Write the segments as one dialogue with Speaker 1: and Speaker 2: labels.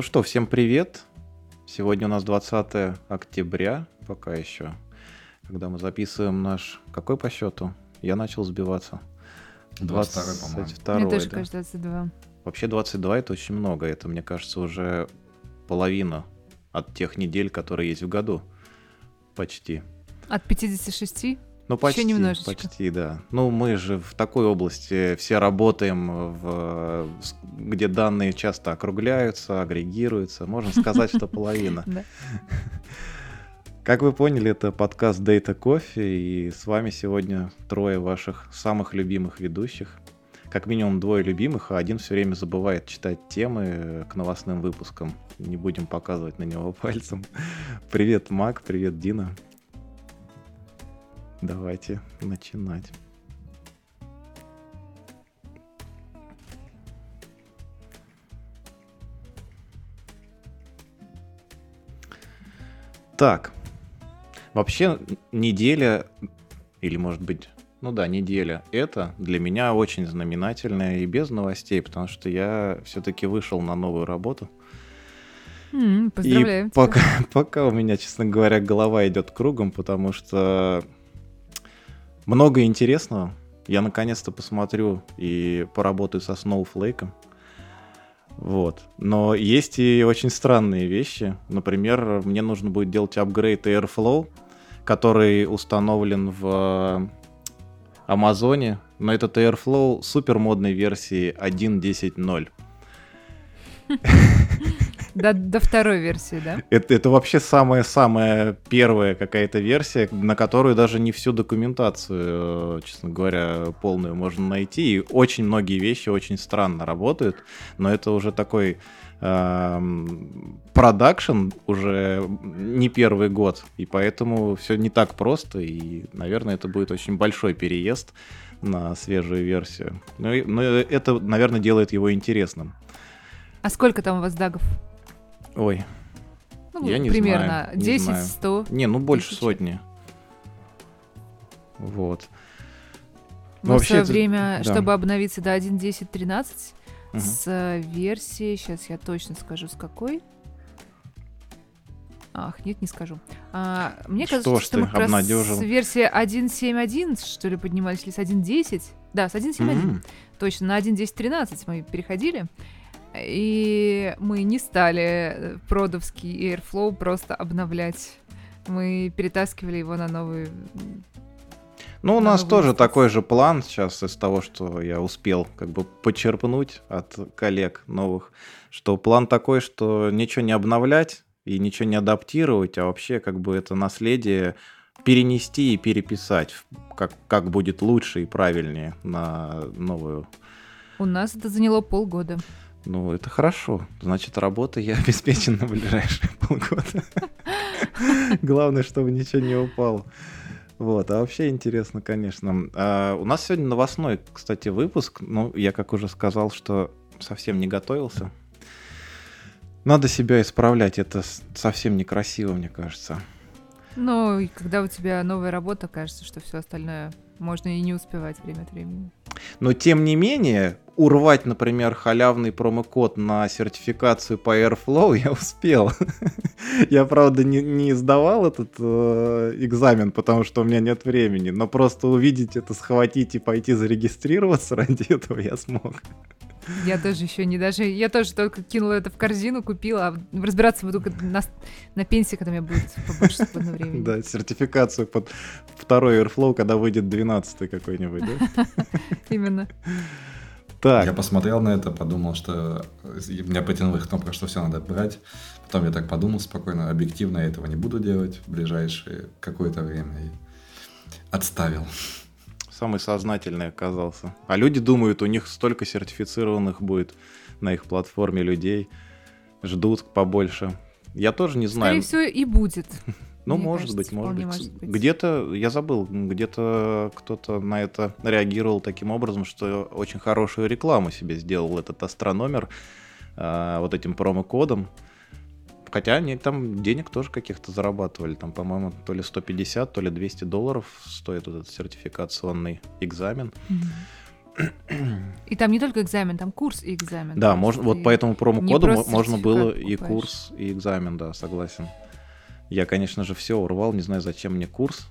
Speaker 1: Ну что, всем привет. Сегодня у нас 20 октября, пока еще. Когда мы записываем наш... Какой по счету? Я начал сбиваться.
Speaker 2: 22 по-моему.
Speaker 1: 22
Speaker 3: Мне тоже
Speaker 1: да?
Speaker 3: кажется 22.
Speaker 1: Вообще 22 это очень много. Это, мне кажется, уже половина от тех недель, которые есть в году. Почти.
Speaker 3: От 56?
Speaker 1: Ну, почти,
Speaker 3: немножечко.
Speaker 1: почти, да. Ну, мы же в такой области все работаем, в, где данные часто округляются, агрегируются. Можно сказать, что половина. Как вы поняли, это подкаст Data Coffee, и с вами сегодня трое ваших самых любимых ведущих. Как минимум двое любимых, а один все время забывает читать темы к новостным выпускам. Не будем показывать на него пальцем. Привет, Мак, привет, Дина. Давайте начинать. Так, вообще неделя, или может быть, ну да, неделя, это для меня очень знаменательная и без новостей, потому что я все-таки вышел на новую работу.
Speaker 3: М, Поздравляю.
Speaker 1: И
Speaker 3: тебя.
Speaker 1: пока, пока у меня, честно говоря, голова идет кругом, потому что много интересного. Я наконец-то посмотрю и поработаю со Snowflake. Вот. Но есть и очень странные вещи. Например, мне нужно будет делать апгрейд Airflow, который установлен в Амазоне. Но этот Airflow супер модной версии 1.10.0.
Speaker 3: До, до второй версии, да?
Speaker 1: Это, это вообще самая-самая первая какая-то версия, на которую даже не всю документацию, э, честно говоря, полную можно найти. И очень многие вещи очень странно работают, но это уже такой эм, продакшн уже не первый год, и поэтому все не так просто, и, наверное, это будет очень большой переезд на свежую версию. Но, и- но это, наверное, делает его интересным.
Speaker 3: А сколько там у вас дагов?
Speaker 1: Ой,
Speaker 3: Ну,
Speaker 1: Я не
Speaker 3: примерно
Speaker 1: знаю, не
Speaker 3: 10,
Speaker 1: знаю.
Speaker 3: 100.
Speaker 1: Не, ну больше
Speaker 3: Тысячи.
Speaker 1: сотни. Вот.
Speaker 3: Мы
Speaker 1: Вообще
Speaker 3: в свое
Speaker 1: это-
Speaker 3: время,
Speaker 1: да.
Speaker 3: чтобы обновиться до 1.10.13,
Speaker 1: Мгм.
Speaker 3: с э, версии, сейчас я точно скажу, с какой. Ах, нет, не скажу. А, мне
Speaker 1: Что
Speaker 3: кажется, что
Speaker 1: ты
Speaker 3: мы как раз с версии 1.7.1, что ли, поднимались, или с 1.10. Да, с 1.7.1.
Speaker 1: М,
Speaker 3: Точно, на 1.10.13 мы переходили. И мы не стали э, продовский Airflow просто обновлять. Мы перетаскивали его на новый...
Speaker 1: Ну, у
Speaker 3: на
Speaker 1: нас тоже такой же план сейчас из того, что я успел как бы почерпнуть от коллег новых, что план такой, что ничего не обновлять и ничего не адаптировать, а вообще как бы это наследие перенести и переписать, как, как будет лучше и правильнее на новую
Speaker 3: У нас это заняло полгода.
Speaker 1: Ну, это хорошо. Значит, работа я обеспечен на ближайшие полгода. Главное, чтобы ничего не упало. Вот, а вообще интересно, конечно. А, у нас сегодня новостной, кстати, выпуск. Ну, я, как уже сказал, что совсем не готовился. Надо себя исправлять, это совсем некрасиво, мне кажется.
Speaker 3: Но и когда у тебя новая работа, кажется, что все остальное можно и не успевать время от времени.
Speaker 1: Но тем не менее, урвать, например, халявный промокод на сертификацию по Airflow я успел. Я, правда, не, не сдавал этот э, экзамен, потому что у меня нет времени, но просто увидеть это, схватить и пойти зарегистрироваться ради этого я смог.
Speaker 3: Я тоже еще не даже... Я тоже только кинула это в корзину, купила, а разбираться буду на, на пенсии, когда у меня будет побольше свободного времени.
Speaker 1: Да, сертификацию под второй Airflow, когда выйдет 12 какой-нибудь, да?
Speaker 3: Именно.
Speaker 1: Так,
Speaker 2: Я посмотрел на это, подумал, что и меня потянула их кнопка, что все надо брать. Потом я так подумал спокойно, объективно я этого не буду делать в ближайшее какое-то время. И отставил.
Speaker 1: самый сознательный оказался. А люди думают, у них столько сертифицированных будет на их платформе людей, ждут побольше. Я тоже не знаю.
Speaker 3: Скорее всего, и будет.
Speaker 1: ну,
Speaker 3: мне
Speaker 1: может
Speaker 3: кажется,
Speaker 1: быть, может быть.
Speaker 3: может быть.
Speaker 1: Где-то, я забыл, где-то кто-то на это реагировал таким образом, что очень хорошую рекламу себе сделал этот астрономер а, вот этим промокодом. Хотя они там денег тоже каких-то зарабатывали. Там, по-моему, то ли 150, то ли 200 долларов стоит вот этот сертификационный экзамен.
Speaker 3: И там не только экзамен, там курс и экзамен.
Speaker 1: Да, можно, вот по этому промокоду можно было и курс, и экзамен, да, согласен. Я, конечно же, все урвал, не знаю, зачем мне курс.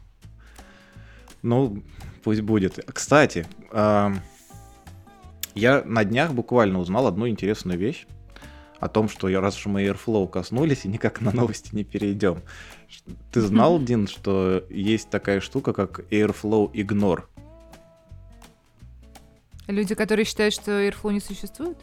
Speaker 1: Ну, пусть будет. Кстати, я на днях буквально узнал одну интересную вещь о том, что я, раз уж мы Airflow коснулись и никак на новости не перейдем. Ты знал, Дин, что есть такая штука, как Airflow Ignore?
Speaker 3: Люди, которые считают, что Airflow не существует?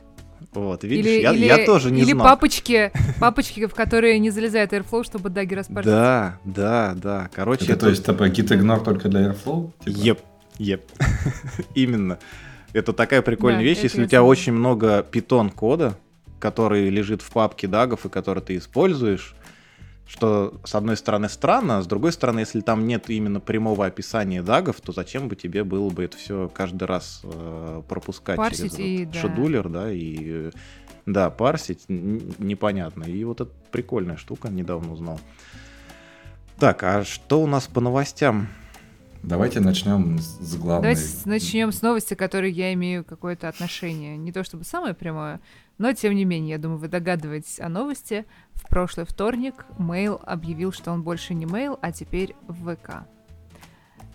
Speaker 1: Вот, видишь,
Speaker 3: или,
Speaker 1: я,
Speaker 3: или,
Speaker 1: я тоже не
Speaker 3: или
Speaker 1: знал.
Speaker 3: папочки, папочки, в которые не залезает Airflow, чтобы даги распортить.
Speaker 1: Да, да, да. Короче,
Speaker 2: Это, то есть, типа, git ignore только для Airflow? Типа?
Speaker 1: Еп, еп. Именно. Это такая прикольная
Speaker 3: Да,
Speaker 1: вещь,
Speaker 3: это
Speaker 1: если у тебя
Speaker 3: знаю.
Speaker 1: очень много питон кода, который лежит в папке дагов и который ты используешь, что с одной стороны странно, а с другой стороны, если там нет именно прямого описания дагов, то зачем бы тебе было бы это все каждый раз э, пропускать
Speaker 3: Парсить
Speaker 1: через
Speaker 3: и,
Speaker 1: вот
Speaker 3: да.
Speaker 1: шедулер, да, и э, да, парсить непонятно. И вот это прикольная штука, недавно узнал. Так, а что у нас по новостям?
Speaker 2: Давайте начнем с главной.
Speaker 3: Давайте начнем с новости, к которой я имею какое-то отношение. Не то чтобы самое прямое, но тем не менее, я думаю, вы догадываетесь о новости. В прошлый вторник Mail объявил, что он больше не Mail, а теперь ВК.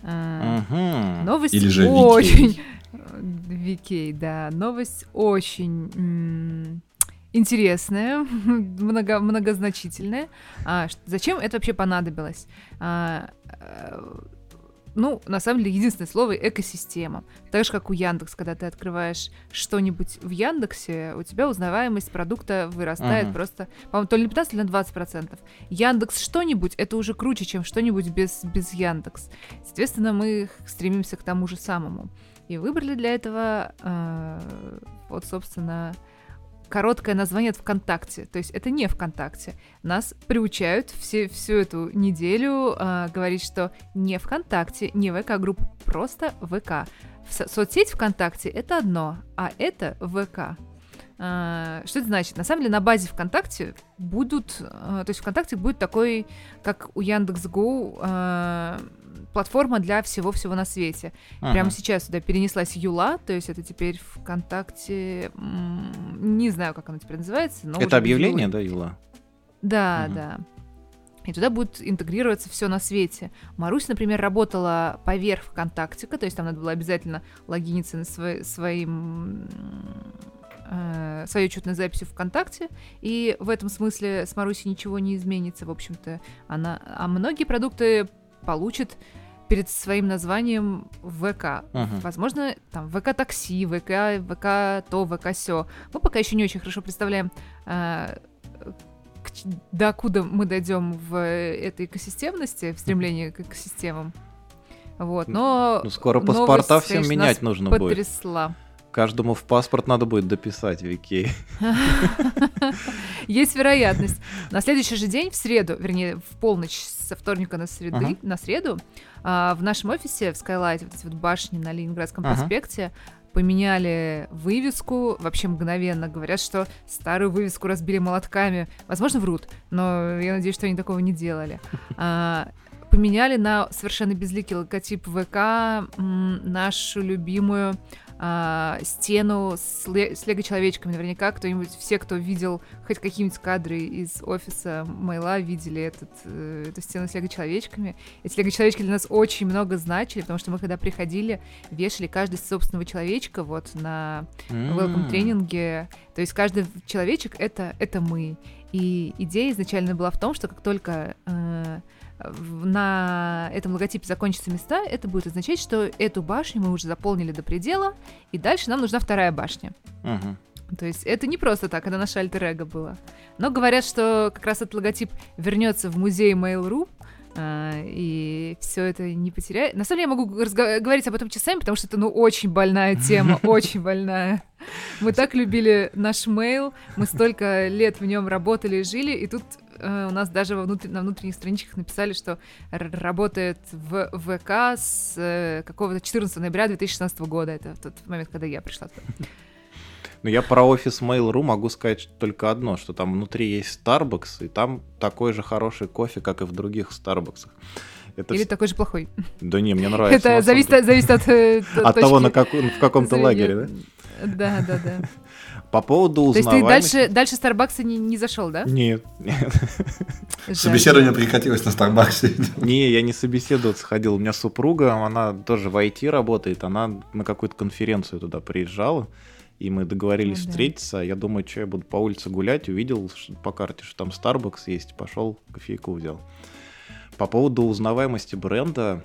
Speaker 3: А,
Speaker 1: Мгм.
Speaker 3: Новость
Speaker 2: Или же
Speaker 3: очень... Викей, да. Новость очень интересная, много, многозначительная. А, зачем это вообще понадобилось? А, э, ну, на самом деле, единственное слово — экосистема. Так же, как у Яндекс, когда ты открываешь что-нибудь в Яндексе, у тебя узнаваемость продукта вырастает
Speaker 1: Мгм.
Speaker 3: просто, по-моему, то ли на 15, то ли на 20%. Яндекс что-нибудь — это уже круче, чем что-нибудь без, без Яндекс. Соответственно, мы стремимся к тому же самому. И выбрали для этого, э, вот, собственно, короткое название от ВКонтакте. То есть это не ВКонтакте. Нас приучают все, всю эту неделю э, говорить, что не ВКонтакте, не ВК-группа, просто ВК. Со- соцсеть ВКонтакте — это одно, а это ВК. А, Что это значит? На самом деле на базе ВКонтакте будут, э, то есть ВКонтакте будет такой, как у Яндекс.Го, э, платформа для всего-всего на свете.
Speaker 1: Ага.
Speaker 3: Прямо сейчас сюда перенеслась Юла, то есть это теперь ВКонтакте, не знаю, как оно теперь называется. Но
Speaker 1: Это объявление,
Speaker 3: Юлы.
Speaker 1: да, Юла?
Speaker 3: Да,
Speaker 1: Мгм.
Speaker 3: да. И туда будет интегрироваться все на свете. Марусь, например, работала поверх ВКонтактика, то есть там надо было обязательно логиниться на свой, своим э, своей учетной записью ВКонтакте, и в этом смысле с Марусей ничего не изменится, в общем-то. Она, а многие продукты получат перед своим названием ВК.
Speaker 1: Мгм.
Speaker 3: Возможно, там ВК такси, ВК, ВК то, ВК все. Мы пока еще не очень хорошо представляем, э, к до куда мы дойдем в этой экосистемности, в стремлении к экосистемам. Вот, но
Speaker 1: Ну, скоро
Speaker 3: новость,
Speaker 1: паспорта всем
Speaker 3: конечно,
Speaker 1: менять нужно будет.
Speaker 3: потрясла.
Speaker 1: Каждому в паспорт надо будет дописать, Вики.
Speaker 3: Есть вероятность. На следующий же день, в среду, вернее, в полночь со вторника на, среды,
Speaker 1: Ага.
Speaker 3: на среду, а, в нашем офисе в Skylight, вот эти вот башни на Ленинградском
Speaker 1: Ага.
Speaker 3: проспекте, поменяли вывеску, вообще мгновенно. Говорят, что старую вывеску разбили молотками. Возможно, врут, но я надеюсь, что они такого не делали. А, поменяли на совершенно безликий логотип ВК нашу любимую а, стену с, ле- с лего-человечками. Наверняка кто-нибудь, все, кто видел хоть какие-нибудь кадры из офиса Мейла, видели этот, э, эту стену с лего-человечками. Эти лего-человечки для нас очень много значили, потому что мы, когда приходили, вешали каждый собственного человечка вот на welcome тренинге. То есть каждый человечек это, это мы. И идея изначально была в том, что как только э, на этом логотипе закончатся места, это будет означать, что эту башню мы уже заполнили до предела, и дальше нам нужна вторая башня.
Speaker 1: Мгм.
Speaker 3: То есть это не просто так, это наше альтер эго было. Но говорят, что как раз этот логотип вернется в музей Mail.ru, а, и все это не потеряет. На самом деле я могу говорить об этом часами, потому что это, ну, очень больная тема, очень больная. Мы так любили наш mail, мы столько лет в нем работали и жили, и тут у нас даже во внутр- на внутренних страничках написали, что работает в ВК с э, какого-то 14 ноября 2016 года. Это тот момент, когда я пришла туда.
Speaker 1: Ну, я про офис Mail.ru могу сказать только одно, что там внутри есть Starbucks, и там такой же хороший кофе, как и в других Starbucks. Это
Speaker 3: Или такой же плохой?
Speaker 1: Да не, мне нравится.
Speaker 3: Это зависит, зависит от... э,
Speaker 1: От того,
Speaker 3: точки
Speaker 1: на каком- в каком-то лагере, да?
Speaker 3: Да, да, да.
Speaker 1: По поводу
Speaker 3: То есть ты
Speaker 1: узнаваемости...
Speaker 3: дальше, дальше Старбакса не, не зашел, да?
Speaker 1: Нет.
Speaker 2: Собеседование прекратилось на Старбаксе.
Speaker 1: Не, я не собеседоваться ходил. У меня супруга, она тоже в IT работает, она на какую-то конференцию туда приезжала, и мы договорились
Speaker 3: Ну да.
Speaker 1: встретиться. Я думаю, что я буду по улице гулять, увидел по карте, что там Starbucks есть, пошел кофейку взял. По поводу узнаваемости бренда,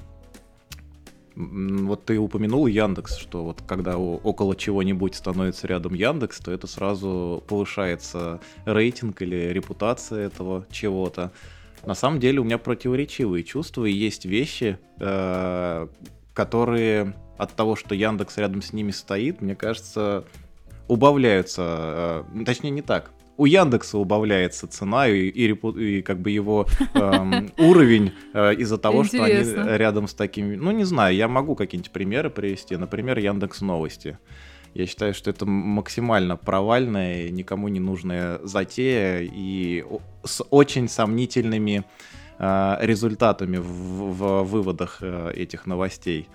Speaker 1: вот ты упомянул Яндекс, что вот когда около чего-нибудь становится рядом Яндекс, то это сразу повышается рейтинг или репутация этого чего-то. На самом деле у меня противоречивые чувства, и есть вещи, э, которые от того, что Яндекс рядом с ними стоит, мне кажется, убавляются. э, точнее, не так. У Яндекса убавляется цена и, и репу- и как бы его эм, уровень э, из-за того, что они
Speaker 3: Интересно.
Speaker 1: рядом с такими... Ну, не знаю, я могу какие-нибудь примеры привести. Например, Яндекс Новости. Я считаю, что это максимально провальная, никому не нужная затея и с очень сомнительными э, результатами в, в выводах э, этих новостей.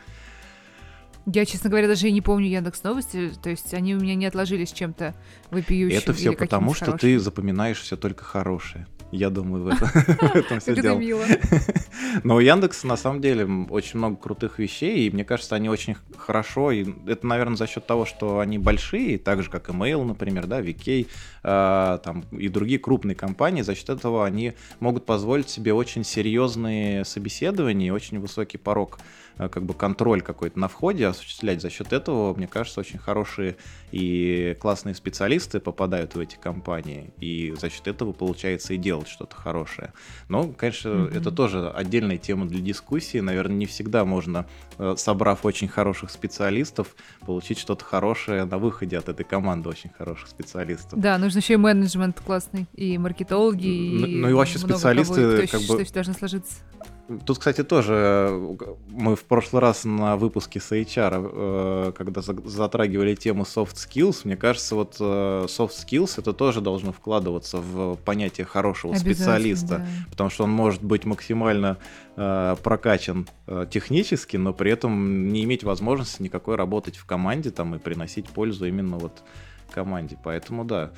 Speaker 3: Я, честно говоря, даже и не помню Яндекс Новости, то есть они у меня не отложились чем-то вопиющим.
Speaker 1: это все потому, что ты запоминаешь все только хорошее. Я думаю, в этом, все дело. Но у Яндекса на самом деле очень много крутых вещей, и мне кажется, они очень хорошо. И это, наверное, за счет того, что они большие, так же как Email, например, да, VK, а, там и другие крупные компании. За счет этого они могут позволить себе очень серьезные собеседования и очень высокий порог, а, как бы контроль какой-то на входе осуществлять. За счет этого, мне кажется, очень хорошие и классные специалисты попадают в эти компании, и за счет этого получается и делать что-то хорошее. Но, конечно,
Speaker 3: Мгм.
Speaker 1: это тоже отдельная тема для дискуссии. Наверное, не всегда можно, э, собрав очень хороших специалистов, получить что-то хорошее на выходе от этой команды очень хороших специалистов.
Speaker 3: Да, нужно еще и менеджмент классный, и маркетологи,
Speaker 1: Ну-
Speaker 3: и
Speaker 1: ну и вообще специалисты,
Speaker 3: кого, кто
Speaker 1: как бы-
Speaker 3: должно сложиться.
Speaker 1: Тут, кстати, тоже э, мы в прошлый раз на выпуске с HR, э, когда за- затрагивали тему soft skills, мне кажется, вот э, soft skills это тоже должно вкладываться в понятие хорошего специалиста.
Speaker 3: да.
Speaker 1: потому что он может быть максимально прокачан технически, но при этом не иметь возможности никакой работать в команде там и приносить пользу именно вот команде. Поэтому да.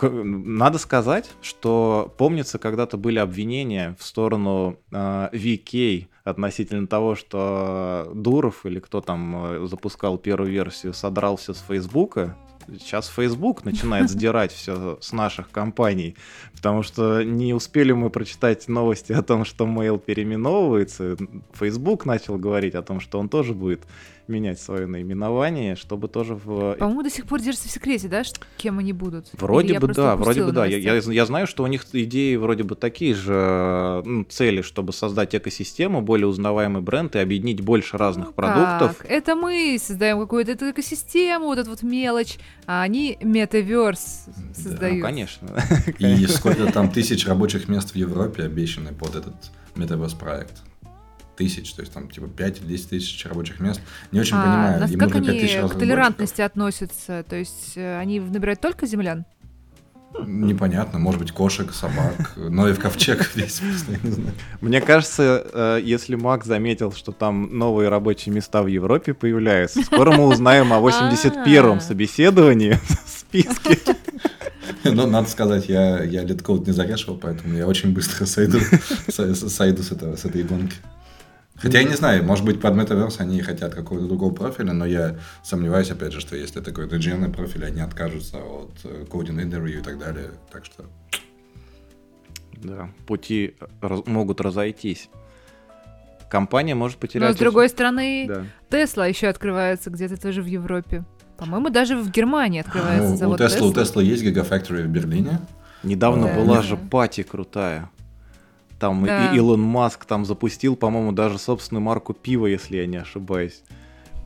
Speaker 1: Надо сказать, что помнится, когда-то были обвинения в сторону э, VK относительно того, что Дуров или кто там э, запускал первую версию, содрался с Фейсбука. Сейчас Facebook начинает сдирать все с наших компаний, потому что не успели мы прочитать новости о том, что Mail переименовывается. Facebook начал говорить о том, что он тоже будет менять свое наименование, чтобы тоже в
Speaker 3: По-моему, до сих пор держится в секрете, да, что- кем они будут?
Speaker 1: Вроде
Speaker 3: Или
Speaker 1: бы да, вроде бы да. Я, я, я знаю, что у них идеи вроде бы такие же ну, цели, чтобы создать экосистему, более узнаваемый бренд и объединить больше разных продуктов.
Speaker 3: Как? Это мы создаем какую-то экосистему, вот эту вот мелочь, а они метаверс
Speaker 1: Ну,
Speaker 3: создают.
Speaker 1: конечно.
Speaker 2: И сколько там тысяч рабочих мест в Европе обещаны под этот Metaverse проект. Тысяч, то есть там типа 5 или 10 тысяч рабочих мест. Не очень
Speaker 3: А,
Speaker 2: понимаю.
Speaker 3: нас-
Speaker 2: Им
Speaker 3: как
Speaker 2: нужно 5
Speaker 3: они
Speaker 2: тысяч
Speaker 3: к толерантности относятся? То есть э, они набирают только землян?
Speaker 2: Непонятно, может быть, кошек, собак, но и в ковчег я не знаю.
Speaker 1: Мне кажется, э, если Мак заметил, что там новые рабочие места в Европе появляются, скоро мы узнаем о 81-м
Speaker 3: А.
Speaker 1: собеседовании в списке.
Speaker 2: Но надо сказать, я, я литкод не зарешил, поэтому я очень быстро сойду, со- сойду с, этого, с этой гонки. Хотя я не знаю, может быть, под Metaverse они хотят какого-то другого профиля, но я сомневаюсь, опять же, что если такой инженерный профиль, они откажутся от кодинг интервью и так далее. Так что
Speaker 1: Да, пути раз- могут разойтись. Компания может потерять...
Speaker 3: Но с другой стороны,
Speaker 1: Да.
Speaker 3: Тесла еще открывается где-то тоже в Европе. По-моему, даже в Германии открывается
Speaker 2: Ну, у
Speaker 3: завод
Speaker 2: Tesla, у
Speaker 3: Tesla.
Speaker 2: Tesla есть гигафакторы в Берлине.
Speaker 1: Недавно
Speaker 3: Да.
Speaker 1: была
Speaker 3: Да.
Speaker 1: же пати крутая. Там и-
Speaker 3: Да.
Speaker 1: и Илон Маск там запустил, по-моему, даже собственную марку пива, если я не ошибаюсь.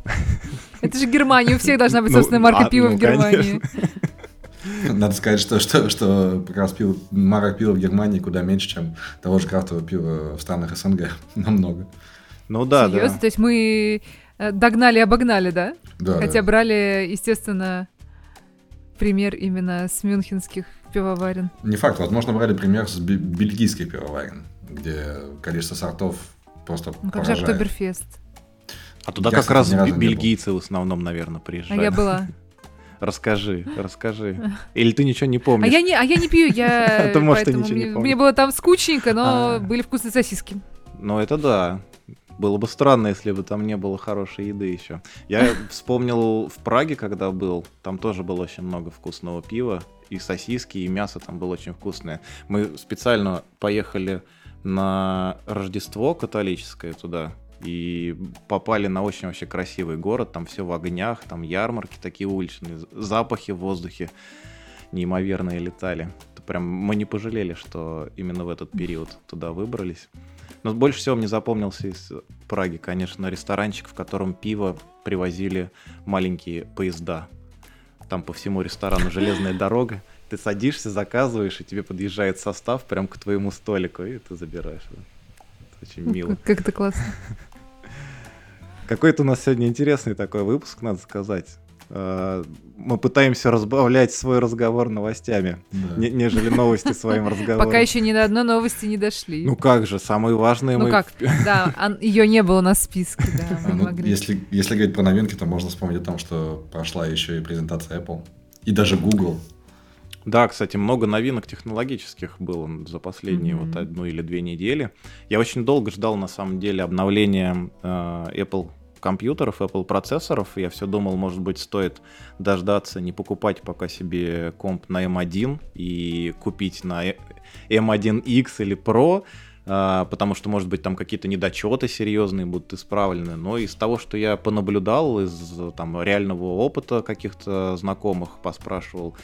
Speaker 3: Это же Германия, у всех должна быть
Speaker 1: Ну,
Speaker 3: собственная марка
Speaker 1: а,
Speaker 3: пива
Speaker 1: ну,
Speaker 3: в Германии.
Speaker 2: Надо сказать, что, что, что как раз пиво, марок пива в Германии куда меньше, чем того же крафтового пива в странах СНГ. Намного.
Speaker 1: Ну да,
Speaker 3: Серьезно?
Speaker 1: да.
Speaker 3: То есть мы э, догнали, обогнали, да?
Speaker 2: Да,
Speaker 3: Хотя
Speaker 2: да.
Speaker 3: брали, естественно, пример именно с мюнхенских пивоварен.
Speaker 2: Не факт. Возможно, брали пример с бе- бельгийской пивоварен, где количество сортов просто
Speaker 3: Ну как же
Speaker 2: поражает.
Speaker 3: Октоберфест?
Speaker 1: А туда
Speaker 2: Я,
Speaker 1: как
Speaker 2: кстати,
Speaker 1: раз бельгийцы в основном, наверное,
Speaker 3: А
Speaker 1: приезжают.
Speaker 3: я была.
Speaker 1: Расскажи, расскажи. Или ты ничего не
Speaker 3: А
Speaker 1: помнишь?
Speaker 3: я не, а я не пью, я
Speaker 1: Ты, может, и
Speaker 3: поэтому
Speaker 1: ничего не
Speaker 3: мне,
Speaker 1: помнишь.
Speaker 3: мне было там скучненько, но
Speaker 1: А.
Speaker 3: были вкусные сосиски.
Speaker 1: Ну, это да. Было бы странно, если бы там не было хорошей еды еще. Я вспомнил в Праге, когда был, там тоже было очень много вкусного пива, и сосиски, и мясо там было очень вкусное. Мы специально поехали на Рождество католическое туда, и попали на очень вообще красивый город, там все в огнях, там ярмарки такие уличные, запахи в воздухе неимоверные летали. Прям мы не пожалели, что именно в этот период туда выбрались. Но больше всего мне запомнился из Праги, конечно, ресторанчик, в котором пиво привозили маленькие поезда. Там по всему ресторану железная дорога. Ты садишься, заказываешь, и тебе подъезжает состав прям к твоему столику, и ты забираешь. его. Это очень мило.
Speaker 3: Как, как это классно.
Speaker 1: Какой-то у нас сегодня интересный такой выпуск, надо сказать. Мы пытаемся разбавлять свой разговор новостями,
Speaker 2: Да.
Speaker 1: не- нежели новости своим разговором.
Speaker 3: Пока еще ни до одной новости не дошли.
Speaker 1: Ну как же, самые важные
Speaker 3: Ну
Speaker 1: мы...
Speaker 3: как? Да, ее не было на списке, да.
Speaker 2: А,
Speaker 3: мы
Speaker 2: ну,
Speaker 3: могли.
Speaker 2: если, если говорить про новинки, то можно вспомнить о том, что прошла еще и презентация Apple. И даже Google.
Speaker 1: Да, кстати, много новинок технологических было за последние
Speaker 3: Мгм.
Speaker 1: вот одну или две недели. Я очень долго ждал, на самом деле, обновления э, Apple компьютеров, Apple процессоров. Я все думал, может быть, стоит дождаться, не покупать пока себе комп на M1 и купить на э- M1X или Pro, а, потому что, может быть, там какие-то недочеты серьезные будут исправлены. Но из того, что я понаблюдал, из там реального опыта каких-то знакомых поспрашивал,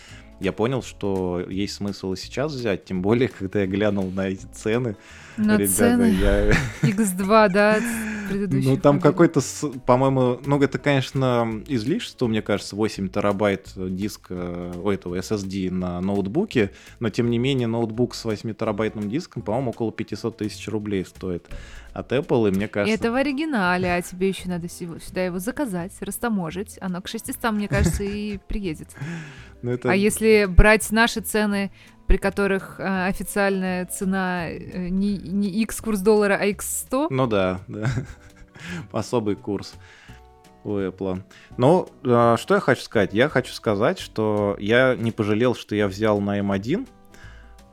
Speaker 1: я понял, что есть смысл и сейчас взять, тем более, когда я глянул на эти цены.
Speaker 3: На
Speaker 1: ребята,
Speaker 3: цены
Speaker 1: я...
Speaker 3: X2, да, с предыдущих
Speaker 1: Ну, там какой-то, по-моему, ну, это, конечно, излишество, мне кажется, 8 терабайт диска, у этого SSD на ноутбуке, но, тем не менее, ноутбук с 8 терабайтным диском, по-моему, около 500 тысяч рублей стоит от Apple, и мне кажется...
Speaker 3: это в оригинале, а тебе еще надо сюда его заказать, растаможить. Оно к 600, мне кажется, и приедет.
Speaker 1: Ну, это-
Speaker 3: А если брать наши цены, при которых э, официальная цена э, не, не X курс доллара, а X100,
Speaker 1: Ну да, да. Особый курс у Apple. Ну, а, что я хочу сказать? Я хочу сказать, что я не пожалел, что я взял на M1 а,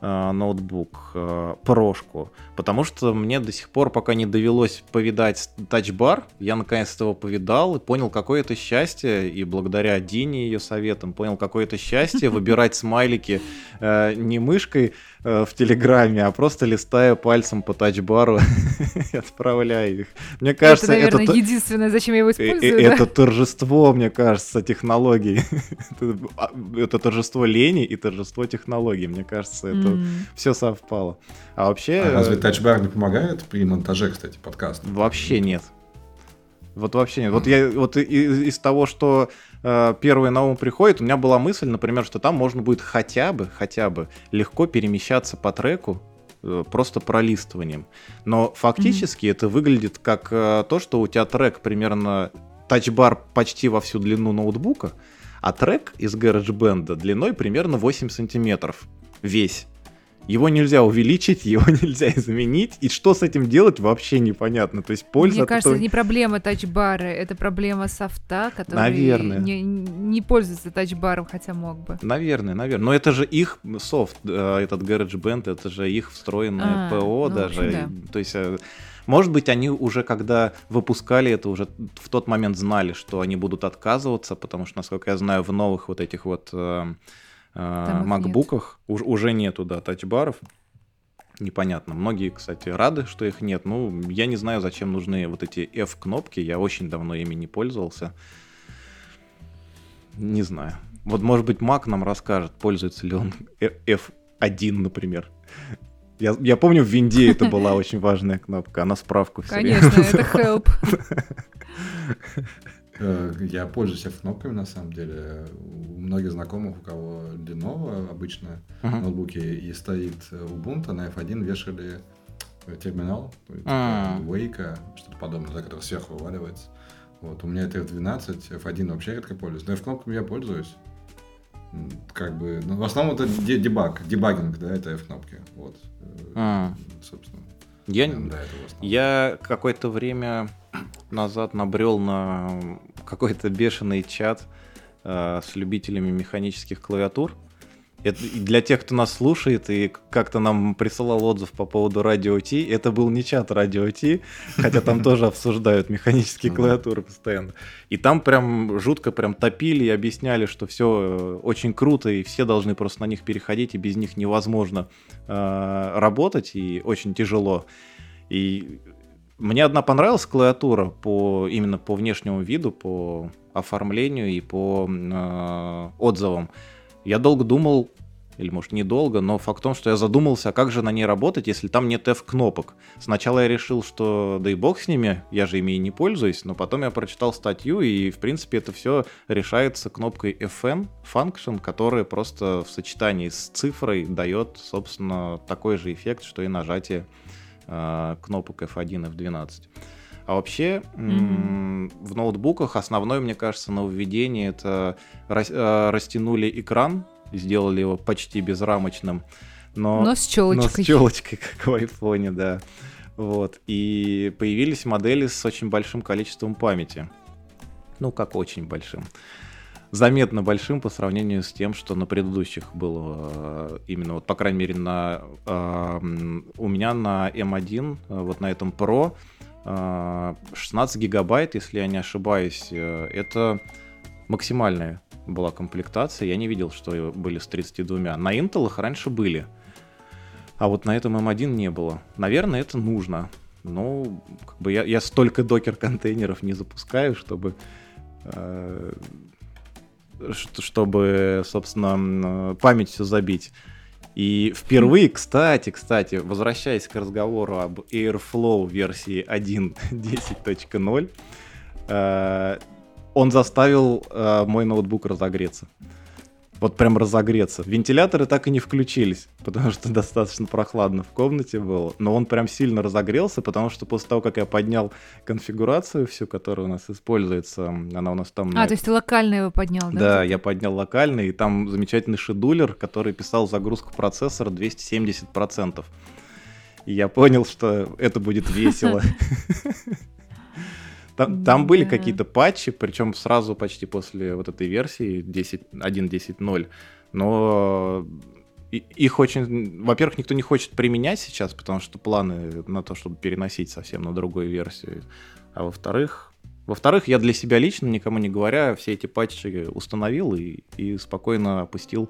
Speaker 1: ноутбук, а, прошку, потому что мне до сих пор пока не довелось повидать тачбар, я наконец-то его повидал и понял, какое это счастье, и благодаря Дине ее советам понял, какое это счастье выбирать смайлики э, не мышкой э, в Телеграме, а просто листая пальцем по тачбару и отправляя их. Мне кажется,
Speaker 3: это, наверное,
Speaker 1: это, то-
Speaker 3: единственное, зачем я его
Speaker 1: э,
Speaker 3: использую.
Speaker 1: э,
Speaker 3: да?
Speaker 1: это торжество, мне кажется, технологий. Это- а, Это торжество лени и торжество технологий. Мне кажется, это
Speaker 3: М.
Speaker 1: все совпало. А вообще...
Speaker 2: А разве
Speaker 1: э,
Speaker 2: тачбар не помогает при монтаже, кстати, подкаста?
Speaker 1: Вообще нет. Вот вообще нет. Вот я вот и- и- из того, что э, первое на ум приходит, у меня была мысль, например, что там можно будет хотя бы, хотя бы легко перемещаться по треку э, просто пролистыванием. Но фактически это выглядит как э, то, что у тебя трек примерно тачбар почти во всю длину ноутбука, а трек из GarageBand длиной примерно 8 сантиметров весь. Его нельзя увеличить, его нельзя изменить, и что с этим делать вообще непонятно. То есть польза
Speaker 3: Мне кажется,
Speaker 1: этого-
Speaker 3: это не проблема тачбара, это проблема софта, который
Speaker 1: Наверное.
Speaker 3: Не, не пользуется тачбаром, хотя мог бы.
Speaker 1: Наверное, наверное. Но это же их софт, э, этот GarageBand, это же их встроенное
Speaker 3: А,
Speaker 1: ПО
Speaker 3: ну,
Speaker 1: даже.
Speaker 3: общем,
Speaker 1: То есть, э, может быть, они уже, когда выпускали это, уже в тот момент знали, что они будут отказываться, потому что, насколько я знаю, в новых вот этих вот э, макбуках уж- уже нету, да, тачбаров. Непонятно. Многие, кстати, рады, что их нет. Ну, я не знаю, зачем нужны вот эти F-кнопки. Я очень давно ими не пользовался. Не знаю. Вот, может быть, Mac нам расскажет, пользуется ли он э- F1, например. Я, я помню, в винде это была очень важная кнопка. Она справку все время
Speaker 3: Конечно, это help.
Speaker 2: Э, Я пользуюсь F-кнопками, на самом деле. У многих знакомых, у кого Lenovo обычно
Speaker 1: Мгм.
Speaker 2: ноутбуки и стоит Ubuntu, на F1 вешали э, терминал,
Speaker 1: А.
Speaker 2: типа Wake, что-то подобное, да, который сверху вываливается. Вот, у меня это F12, F1 вообще редко пользуюсь, но F-кнопками я пользуюсь. Как бы, ну, в основном это де- дебаг, дебагинг, да, это F-кнопки, вот. Э,
Speaker 1: А.
Speaker 2: Собственно.
Speaker 1: Я,
Speaker 2: да,
Speaker 1: я какое-то время назад набрел на какой-то бешеный чат э, с любителями механических клавиатур. Это, для тех, кто нас слушает и как-то нам присылал отзыв по поводу Радио Ти, это был не чат Радио Ти, хотя там тоже обсуждают механические клавиатуры постоянно. И там прям жутко прям топили и объясняли, что все очень круто, и все должны просто на них переходить, и без них невозможно э, работать, и очень тяжело. И мне одна понравилась клавиатура по именно по внешнему виду, по оформлению и по э, отзывам. Я долго думал, или может недолго, но факт в том, что я задумался, а как же на ней работать, если там нет F-кнопок. Сначала я решил, что да и бог с ними, я же ими и не пользуюсь, но потом я прочитал статью, и в принципе это все решается кнопкой FN, function, которая просто в сочетании с цифрой дает, собственно, такой же эффект, что и нажатие кнопок F1, F12. А вообще м, в ноутбуках основное, мне кажется, нововведение это э, растянули экран, сделали его почти безрамочным, но,
Speaker 3: Но с челочкой.
Speaker 1: но с челочкой, как в айфоне, да. Вот. И появились модели с очень большим количеством памяти. Ну, как очень большим. Заметно большим по сравнению с тем, что на предыдущих было э, именно, вот, по крайней мере, на, э, у меня на M1, э, вот на этом Pro, э, 16 гигабайт, если я не ошибаюсь, это максимальная была комплектация. Я не видел, что были с 32. На Intel раньше были. А вот на этом M1 не было. Наверное, это нужно. Но как бы я, я столько докер-контейнеров не запускаю, чтобы э, чтобы, собственно, память все забить. И впервые, кстати, кстати, возвращаясь к разговору об Airflow версии 1.10.0, э, он заставил э, мой ноутбук разогреться. Вот прям разогреться. Вентиляторы так и не включились, потому что достаточно прохладно в комнате было. Но он прям сильно разогрелся, потому что после того, как я поднял конфигурацию всю, которая у нас используется, она у нас там... на
Speaker 3: А, то есть ты локально его поднял, да?
Speaker 1: да, я поднял локальный, и там замечательный шедулер, который писал загрузку процессора 270%. И я понял, что это будет весело. Там, там были какие-то патчи, причем сразу почти после вот этой версии 10 1.10.0, но их очень... Во-первых, никто не хочет применять сейчас, потому что планы на то, чтобы переносить совсем на другую версию. А во-вторых, во-вторых, я для себя лично, никому не говоря, все эти патчи установил и, и спокойно опустил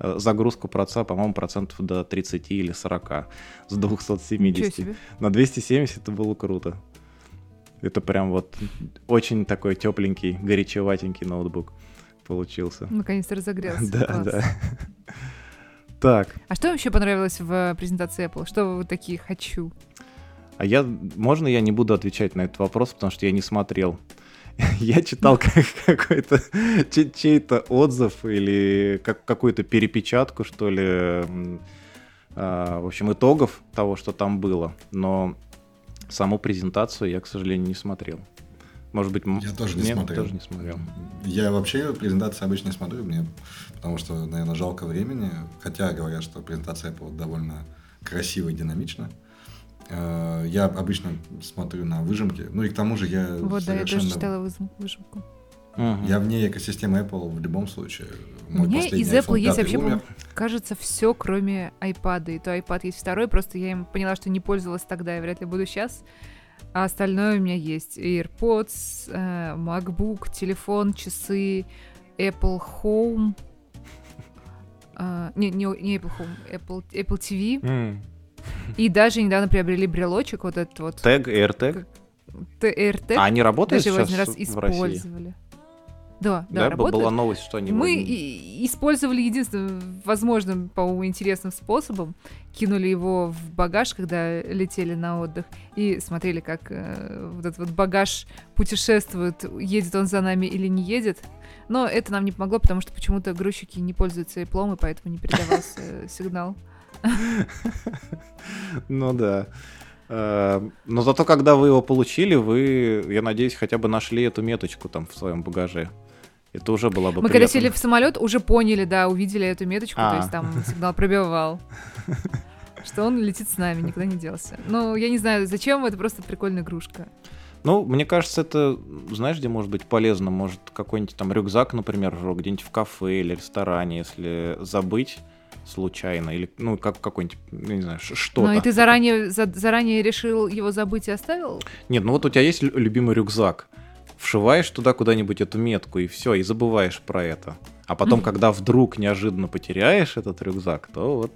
Speaker 1: э, загрузку проца, по-моему, процентов до 30 или 40 с
Speaker 3: Ничего
Speaker 1: 270.
Speaker 3: себе.
Speaker 1: На 270 это было круто. Это прям вот очень такой тепленький, горячеватенький ноутбук получился.
Speaker 3: Наконец-то разогрелся.
Speaker 1: Да, да. Так,
Speaker 3: А что вам еще понравилось в э, презентации Apple? Что вы такие хочу?
Speaker 1: а я, можно я не буду отвечать на этот вопрос, потому что я не смотрел. Я читал как- какой-то чей- чей-то отзыв или как, какую-то перепечатку, что ли, а, в общем, итогов того, что там было. Но саму презентацию я, к сожалению, не смотрел. Может быть,
Speaker 2: Я тоже не смотрел.
Speaker 1: тоже не смотрел.
Speaker 2: Я вообще презентации обычно не смотрю, мне, потому что, наверное, жалко времени. Хотя говорят, что презентация Apple довольно красиво и динамична. Э, Я обычно смотрю на выжимки. Ну и к тому же я
Speaker 3: Вот, да, я тоже
Speaker 2: совершенно...
Speaker 3: читала выжимку.
Speaker 1: Мгм.
Speaker 2: Я вне экосистемы Apple в любом случае.
Speaker 3: У
Speaker 2: Мой
Speaker 3: меня
Speaker 2: последний
Speaker 3: из Apple есть
Speaker 2: 5
Speaker 3: вообще,
Speaker 2: умер.
Speaker 3: кажется, все, кроме iPad. И то iPad есть второй, просто я им поняла, что не пользовалась тогда, и вряд ли буду сейчас. А остальное у меня есть. AirPods, э, MacBook, телефон, часы, Apple Home. А, не, не, не Apple Home, Apple, Apple TV.
Speaker 1: М.
Speaker 3: И даже недавно приобрели брелочек, вот этот вот
Speaker 1: Тег, AirTag.
Speaker 3: AirTag.
Speaker 1: А они работают
Speaker 3: даже его
Speaker 1: сейчас
Speaker 3: один раз
Speaker 1: в России?
Speaker 3: Да, да,
Speaker 1: Да,
Speaker 3: работают.
Speaker 1: была новость, что они...
Speaker 3: Мы и- использовали единственным возможным, по-моему, интересным способом. Кинули его в багаж, когда летели на отдых, и смотрели, как э, вот этот вот багаж путешествует, едет он за нами или не едет. Но это нам не помогло, потому что почему-то грузчики не пользуются Apple, и поэтому не передавался э, сигнал.
Speaker 1: Ну да. Э, Но зато, когда вы его получили, вы, я надеюсь, хотя бы нашли эту меточку там в своем багаже. Это уже было бы
Speaker 3: Мы когда
Speaker 1: приятно.
Speaker 3: сели в самолет, уже поняли, да, увидели эту меточку, то
Speaker 1: А.
Speaker 3: есть там сигнал пробивал. что он летит с нами, никуда не делся. Ну, я не знаю, зачем, это просто прикольная игрушка.
Speaker 1: Ну, мне кажется, это, знаешь, где может быть полезно? Может, какой-нибудь там рюкзак, например, где-нибудь в кафе или ресторане, если забыть случайно, или, ну, как какой-нибудь, не знаю, что-то.
Speaker 3: Ну, и ты заранее, за, заранее решил его забыть и оставил?
Speaker 1: Нет, ну вот у тебя есть любимый рюкзак, вшиваешь туда куда-нибудь эту метку, и все, и забываешь про это. А потом, mm-hmm. когда вдруг неожиданно потеряешь этот рюкзак, то вот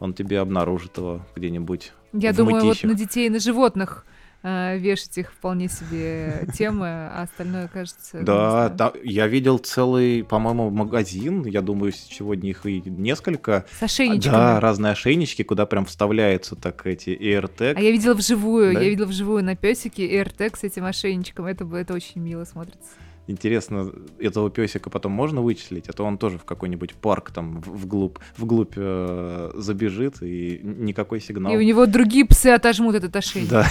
Speaker 1: он тебе обнаружит его где-нибудь.
Speaker 3: Я думаю, мытищах. вот на детей и на животных вешать их вполне себе темы, а остальное кажется...
Speaker 1: Да, да, я видел целый, по-моему, магазин, я думаю, сегодня их и несколько.
Speaker 3: С ошейничками.
Speaker 1: Да, разные ошейнички, куда прям вставляются так эти AirTag.
Speaker 3: А я видела вживую, да? я видела вживую на песике AirTag с этим ошейничком, это, это очень мило смотрится.
Speaker 1: Интересно, этого песика потом можно вычислить, а то он тоже в какой-нибудь парк там вглубь, вглубь э, забежит и никакой сигнал.
Speaker 3: И у него другие псы отожмут этот ошейник.
Speaker 1: Да.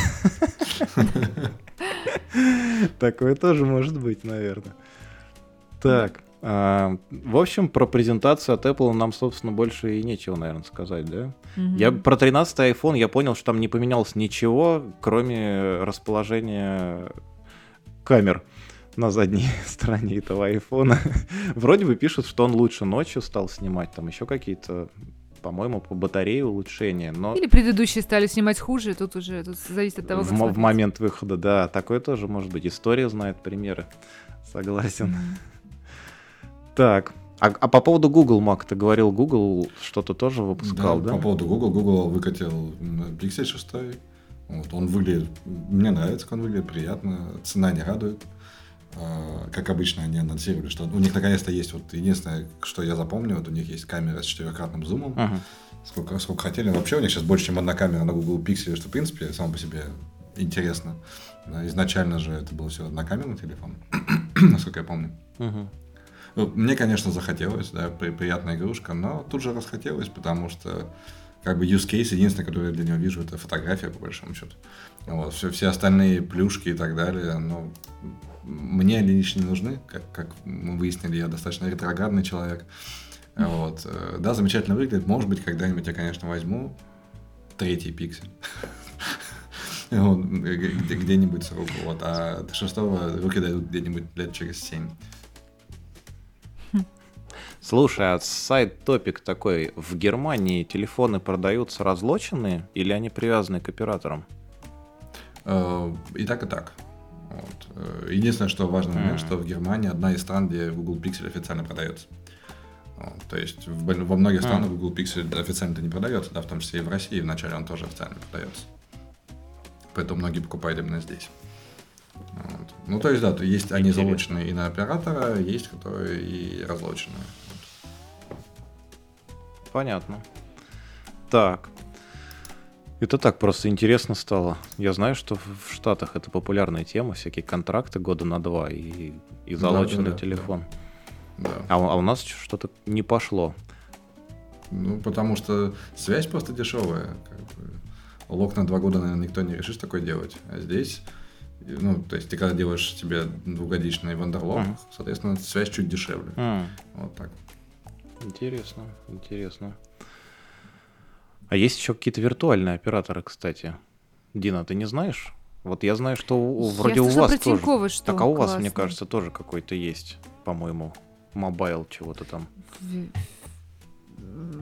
Speaker 1: Такое тоже может быть, наверное. Так, а, в общем, про презентацию от Apple нам, собственно, больше и нечего, наверное, сказать, да? Я про 13 iPhone я понял, что там не поменялось ничего, кроме расположения камер на задней стороне этого айфона. Вроде бы пишут, что он лучше ночью стал снимать, там еще какие-то по-моему, по батарее улучшения, но...
Speaker 3: Или предыдущие стали снимать хуже, тут уже тут зависит от того,
Speaker 1: в, в момент выхода, да, такое тоже может быть. История знает примеры, согласен. Так, а, а по поводу Google Mac, ты говорил, Google что-то тоже выпускал, да?
Speaker 2: да? по поводу Google, Google выкатил Pixel 6. Вот, он выглядит, мне нравится, как он выглядит, приятно, цена не радует. А, как обычно они анонсировали, что у них наконец-то есть вот единственное, что я запомню, вот у них есть камера с четырехкратным зумом, uh-huh. сколько, сколько хотели. Вообще у них сейчас больше, чем одна камера на Google Pixel, что в принципе само по себе интересно. Изначально же это был все однокамерный телефон, насколько я помню. Uh-huh. Мне, конечно, захотелось, да, приятная игрушка, но тут же расхотелось, потому что как бы use case единственное, который я для него вижу, это фотография, по большому счету. Вот, все, все остальные плюшки и так далее, ну, мне они лично не нужны, как, как мы выяснили, я достаточно ретроградный человек. Вот. Э, да, замечательно выглядит. Может быть, когда-нибудь я, конечно, возьму третий пиксель. где-нибудь с руку. Вот, а до шестого руки дают где-нибудь лет через семь.
Speaker 1: Слушай, а сайт Топик такой, в Германии телефоны продаются разлоченные или они привязаны к операторам?
Speaker 2: Э, и так, и так. Вот. Э, единственное, что важный момент, mm-hmm. что в Германии одна из стран, где Google Pixel официально продается. Вот. То есть в, во многих странах mm-hmm. Google Pixel официально не продается, да, в том числе и в России вначале он тоже официально продается. Поэтому многие покупают именно здесь. Вот. Ну, то есть, да, то есть они залоченные и на оператора, есть которые и разлоченные.
Speaker 1: Понятно. Так, это так просто интересно стало. Я знаю, что в Штатах это популярная тема, всякие контракты года на два и, и залоченный да, да, телефон. Да. А, а у нас что-то не пошло.
Speaker 2: Ну, потому что связь просто дешевая. Как бы. Лок на два года, наверное, никто не решишь такое делать. А здесь, ну, то есть ты когда делаешь себе двухгодичный вандерлок, mm. соответственно, связь чуть дешевле. Mm. Вот так.
Speaker 1: Интересно, интересно. А есть еще какие-то виртуальные операторы, кстати. Дина, ты не знаешь? Вот я знаю, что вроде я у вас тоже. Что так, а у классно. вас, мне кажется, тоже какой-то есть, по-моему, мобайл чего-то там.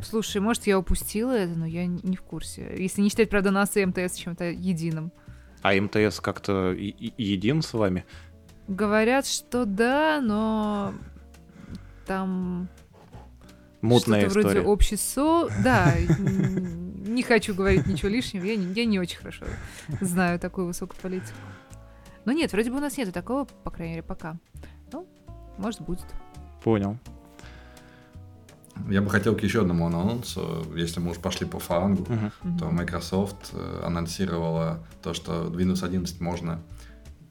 Speaker 3: Слушай, может, я упустила это, но я не в курсе. Если не считать, правда, нас и МТС чем-то единым.
Speaker 1: А МТС как-то един с вами?
Speaker 3: Говорят, что да, но там
Speaker 1: Мутная
Speaker 3: Что-то история. вроде общество. Да, не хочу говорить ничего лишнего. Я не, я не очень хорошо знаю такую высокую политику. Но нет, вроде бы у нас нету такого, по крайней мере, пока. Ну, может, будет.
Speaker 1: Понял.
Speaker 2: Я бы хотел к еще одному анонсу. Если мы уж пошли по фарангу, uh-huh. то Microsoft э, анонсировала то, что Windows 11 можно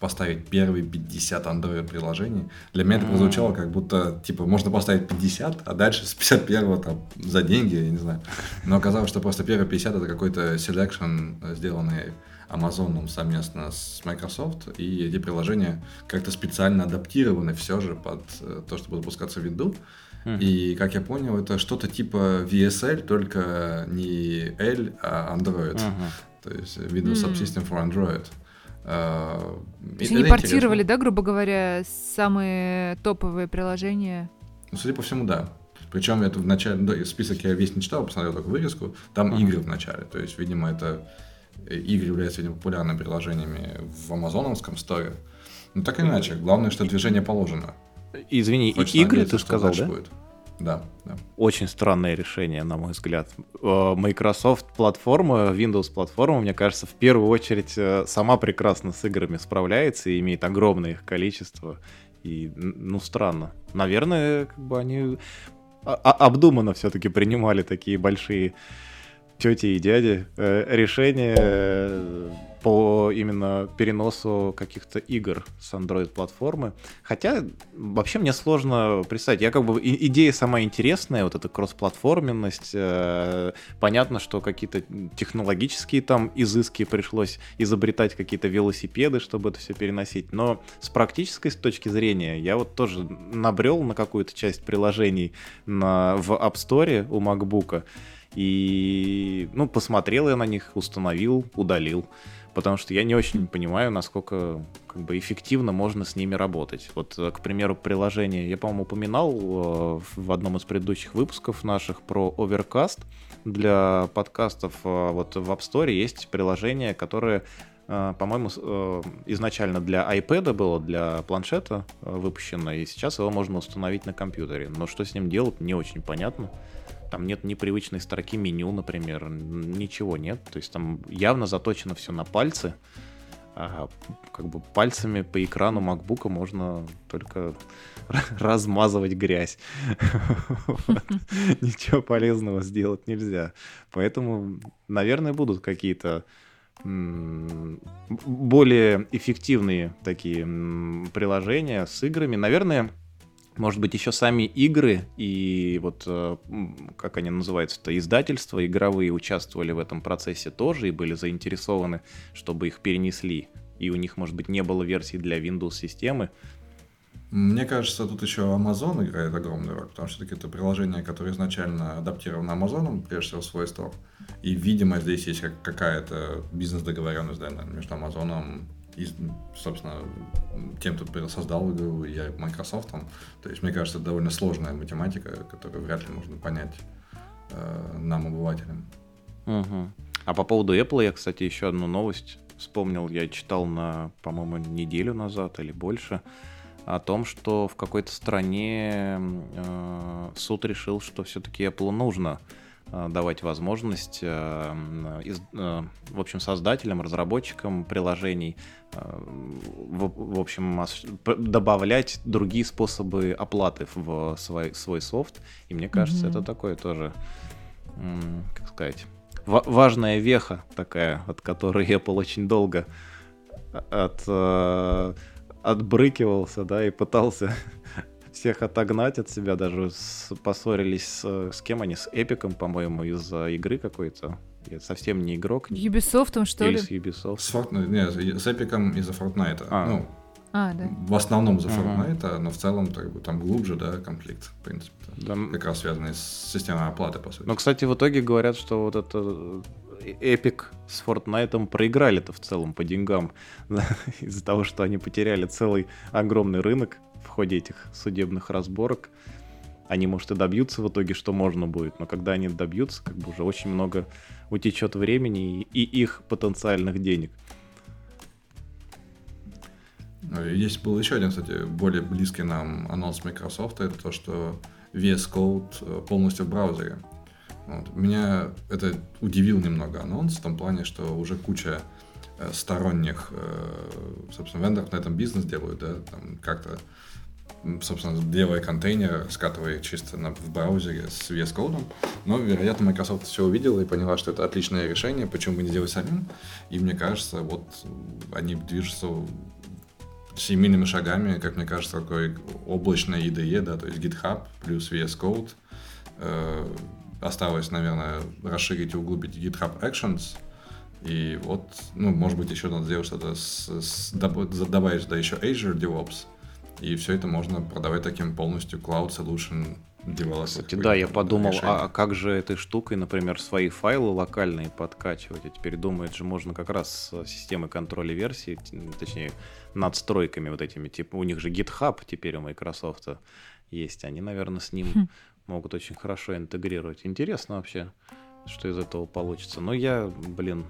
Speaker 2: поставить первые 50 Android-приложений. Для меня это прозвучало как будто, типа, можно поставить 50, а дальше с 51 там за деньги, я не знаю. Но оказалось, что просто первые 50 это какой-то selection, сделанный Amazon совместно с Microsoft, и эти приложения как-то специально адаптированы все же под э, то, чтобы запускаться в. Mm. И, как я понял, это что-то типа VSL, только не L, а Android. Uh-huh. То есть Windows mm. Subsystem for Android.
Speaker 3: Uh, То есть они портировали, интересно. да, грубо говоря, самые топовые приложения?
Speaker 2: Ну, судя по всему, да. Причем это в начале, да, список я весь не читал, посмотрел только вырезку, там uh-huh. игры в начале. То есть, видимо, это э, игры являются видимо, популярными приложениями в амазоновском сторе. Ну так или иначе, главное, что движение положено.
Speaker 1: Извини, Хочется игры ты сказал, да?
Speaker 2: Будет. Да, да.
Speaker 1: Очень странное решение, на мой взгляд. Э, Microsoft платформа, Windows платформа, мне кажется, в первую очередь э, сама прекрасно с играми справляется и имеет огромное их количество. И, ну, странно. Наверное, как бы они обдуманно все-таки принимали такие большие тети и дяди э, решения по именно переносу каких-то игр с Android-платформы. Хотя вообще мне сложно представить. Я как бы идея сама интересная, вот эта кроссплатформенность. Э, понятно, что какие-то технологические там изыски пришлось изобретать какие-то велосипеды, чтобы это все переносить. Но с практической точки зрения я вот тоже набрел на какую-то часть приложений на, в App Store у MacBook. И, ну, посмотрел я на них, установил, удалил. Потому что я не очень понимаю, насколько как бы, эффективно можно с ними работать. Вот, э, к примеру, приложение, я, по-моему, упоминал э, в одном из предыдущих выпусков наших про Overcast. Для подкастов э, вот в App Store есть приложение, которое по-моему, изначально для iPad было, для планшета выпущено, и сейчас его можно установить на компьютере. Но что с ним делать, не очень понятно. Там нет непривычной строки меню, например, ничего нет. То есть там явно заточено все на пальцы. А как бы пальцами по экрану MacBook можно только размазывать грязь. Ничего полезного сделать нельзя. Поэтому, наверное, будут какие-то более эффективные такие приложения с играми. Наверное, может быть, еще сами игры и вот, э, как они называются-то, издательства игровые участвовали в этом процессе тоже и были заинтересованы, чтобы их перенесли. И у них, может быть, не было версий для Windows-системы.
Speaker 2: Мне кажется, тут еще Amazon играет огромную роль, потому что это приложение, которое изначально адаптировано Amazon, прежде всего, свой стор. И, видимо, здесь есть какая-то бизнес-договоренность да, между Amazon и, собственно, тем, кто создал игру, и Microsoft. То есть, мне кажется, это довольно сложная математика, которую вряд ли можно понять э, нам, обывателям.
Speaker 1: Угу. А по поводу Apple я, кстати, еще одну новость вспомнил. Я читал на, по-моему, неделю назад или больше о том, что в какой-то стране э, суд решил, что все-таки Apple нужно давать возможность, э, э, в общем, создателям, разработчикам приложений, в общем, добавлять другие способы оплаты в свой, свой софт. И мне кажется, mm-hmm. это такое тоже, как сказать, важная веха такая, от которой Apple очень долго от, отбрыкивался, да, и пытался всех отогнать от себя, даже с, поссорились с, с кем они, с Эпиком, по-моему, из-за игры какой-то. Я совсем не игрок.
Speaker 3: Ubisoft, что
Speaker 1: Или
Speaker 3: ли?
Speaker 1: с Ubisoft.
Speaker 2: С Fortnite, не, с Эпиком из-за Fortnite. А. Ну,
Speaker 3: а, да.
Speaker 2: В основном за Fortnite, uh-huh. но в целом как бы, там глубже, да, конфликт, в принципе. Да. Как раз связанный с системой оплаты, по сути.
Speaker 1: Но, кстати, в итоге говорят, что вот это Epic с Fortnite проиграли-то в целом по деньгам из-за того, что они потеряли целый огромный рынок в ходе этих судебных разборок. Они, может, и добьются в итоге, что можно будет, но когда они добьются, как бы уже очень много утечет времени и, и их потенциальных денег.
Speaker 2: Ну, есть был еще один, кстати, более близкий нам анонс Microsoft, это то, что VS Code э, полностью в браузере. Вот. Меня это удивил немного анонс в том плане, что уже куча э, сторонних, э, собственно, вендоров на этом бизнес делают, да, там как-то, собственно, делая контейнер, скатывая чисто на, в браузере с VS Code. Но, вероятно, Microsoft все увидела и поняла, что это отличное решение, почему бы не делать самим. И мне кажется, вот они движутся семейными шагами, как мне кажется, такой облачная IDE, да, то есть GitHub плюс VS Code, э, Осталось, наверное, расширить и углубить GitHub Actions. И вот, ну, может быть, еще надо сделать что-то, с, с, добавить туда еще Azure DevOps. И все это можно продавать таким полностью cloud solution девалась.
Speaker 1: Кстати, да, я подумал, а, а как же этой штукой, например, свои файлы локальные подкачивать? А теперь думает же можно как раз с системой контроля версии, точнее, надстройками вот этими. Типа у них же GitHub теперь у Microsoft есть. Они, наверное, с ним хм. могут очень хорошо интегрировать. Интересно вообще, что из этого получится. Но я, блин,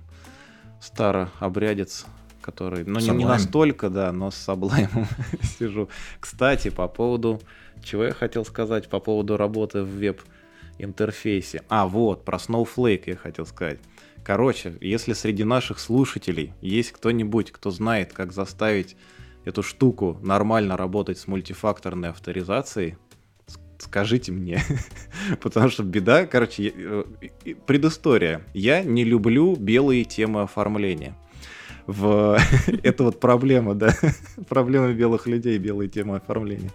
Speaker 1: старообрядец, который, ну не, не настолько, да, но с Sublime сижу. Кстати, по поводу, чего я хотел сказать, по поводу работы в веб-интерфейсе. А, вот, про Snowflake я хотел сказать. Короче, если среди наших слушателей есть кто-нибудь, кто знает, как заставить эту штуку нормально работать с мультифакторной авторизацией, скажите мне. Потому что беда, короче, э, предыстория. Я не люблю белые темы оформления в... Это вот проблема, да, проблема белых людей, белые темы оформления.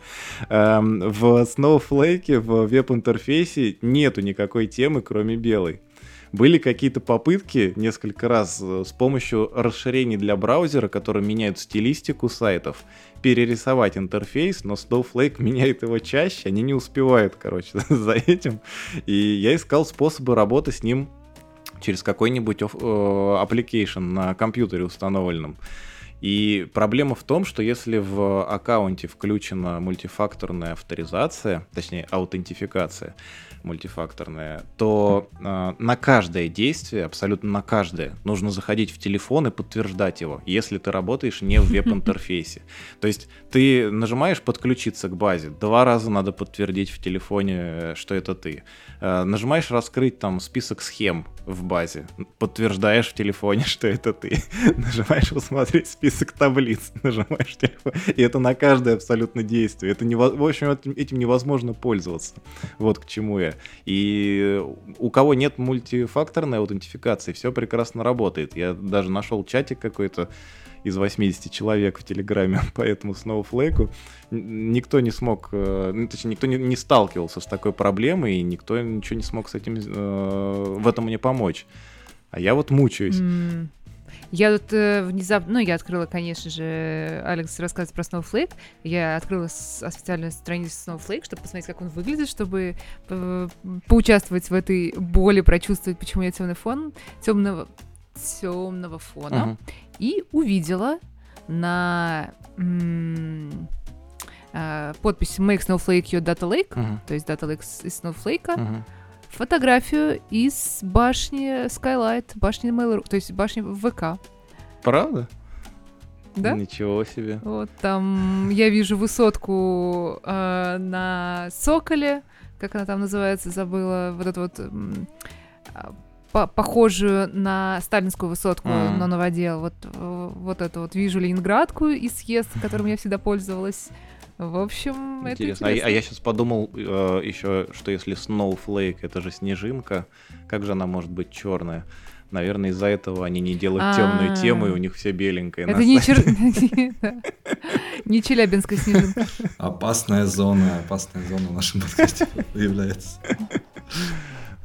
Speaker 1: Эм, в Snowflake, в веб-интерфейсе нету никакой темы, кроме белой. Были какие-то попытки несколько раз э, с помощью расширений для браузера, которые меняют стилистику сайтов, перерисовать интерфейс, но Snowflake меняет его чаще, они не успевают, короче, за этим. И я искал способы работы с ним через какой-нибудь э, application на компьютере установленном. И проблема в том, что если в аккаунте включена мультифакторная авторизация, точнее аутентификация, мультифакторная, то э, на каждое действие, абсолютно на каждое, нужно заходить в телефон и подтверждать его, если ты работаешь не в веб-интерфейсе. То есть ты нажимаешь подключиться к базе, два раза надо подтвердить в телефоне, что это ты. Э, нажимаешь раскрыть там список схем в базе, подтверждаешь в телефоне, что это ты. нажимаешь посмотреть список таблиц, нажимаешь в телефон. И это на каждое абсолютно действие. Это не, в общем, этим невозможно пользоваться. Вот к чему я. И у кого нет мультифакторной аутентификации, все прекрасно работает. Я даже нашел чатик какой-то из 80 человек в Телеграме по этому Snowflake. Никто не смог, э, ну, точнее, никто не, сталкивался с такой проблемой, и никто ничего не смог с этим, э, в этом мне помочь. А я вот мучаюсь. Mm.
Speaker 3: Я тут э, внезапно, ну, я открыла, конечно же, Алекс рассказывает про Snowflake. Я открыла официальную страницу Snowflake, чтобы посмотреть, как он выглядит, чтобы по поучаствовать в этой боли, прочувствовать, почему я темный фон, темного, темного фона. Uh-huh. И увидела на м- э, подпись Make Snowflake Your Data Lake, uh-huh. то есть Data Lake из Snowflake. Uh-huh фотографию из башни Skylight, башни Mail.ru, то есть башни ВК.
Speaker 1: Правда?
Speaker 3: Да?
Speaker 1: Ничего себе.
Speaker 3: Вот там я вижу высотку э, на Соколе, как она там называется, забыла, вот эту вот э, по похожую на сталинскую высотку, mm. но новодел. Вот, вот это вот вижу Ленинградку из съезд, которым я всегда пользовалась. В общем, интересно. это интересно.
Speaker 1: А, а я сейчас подумал э, еще, что если Snowflake это же снежинка, как же она может быть черная? Наверное, из-за этого они не делают темную тему, и у них все беленькое.
Speaker 3: Это не чер... Не Челябинская снежинка.
Speaker 2: Опасная зона, опасная зона в нашем подкасте является.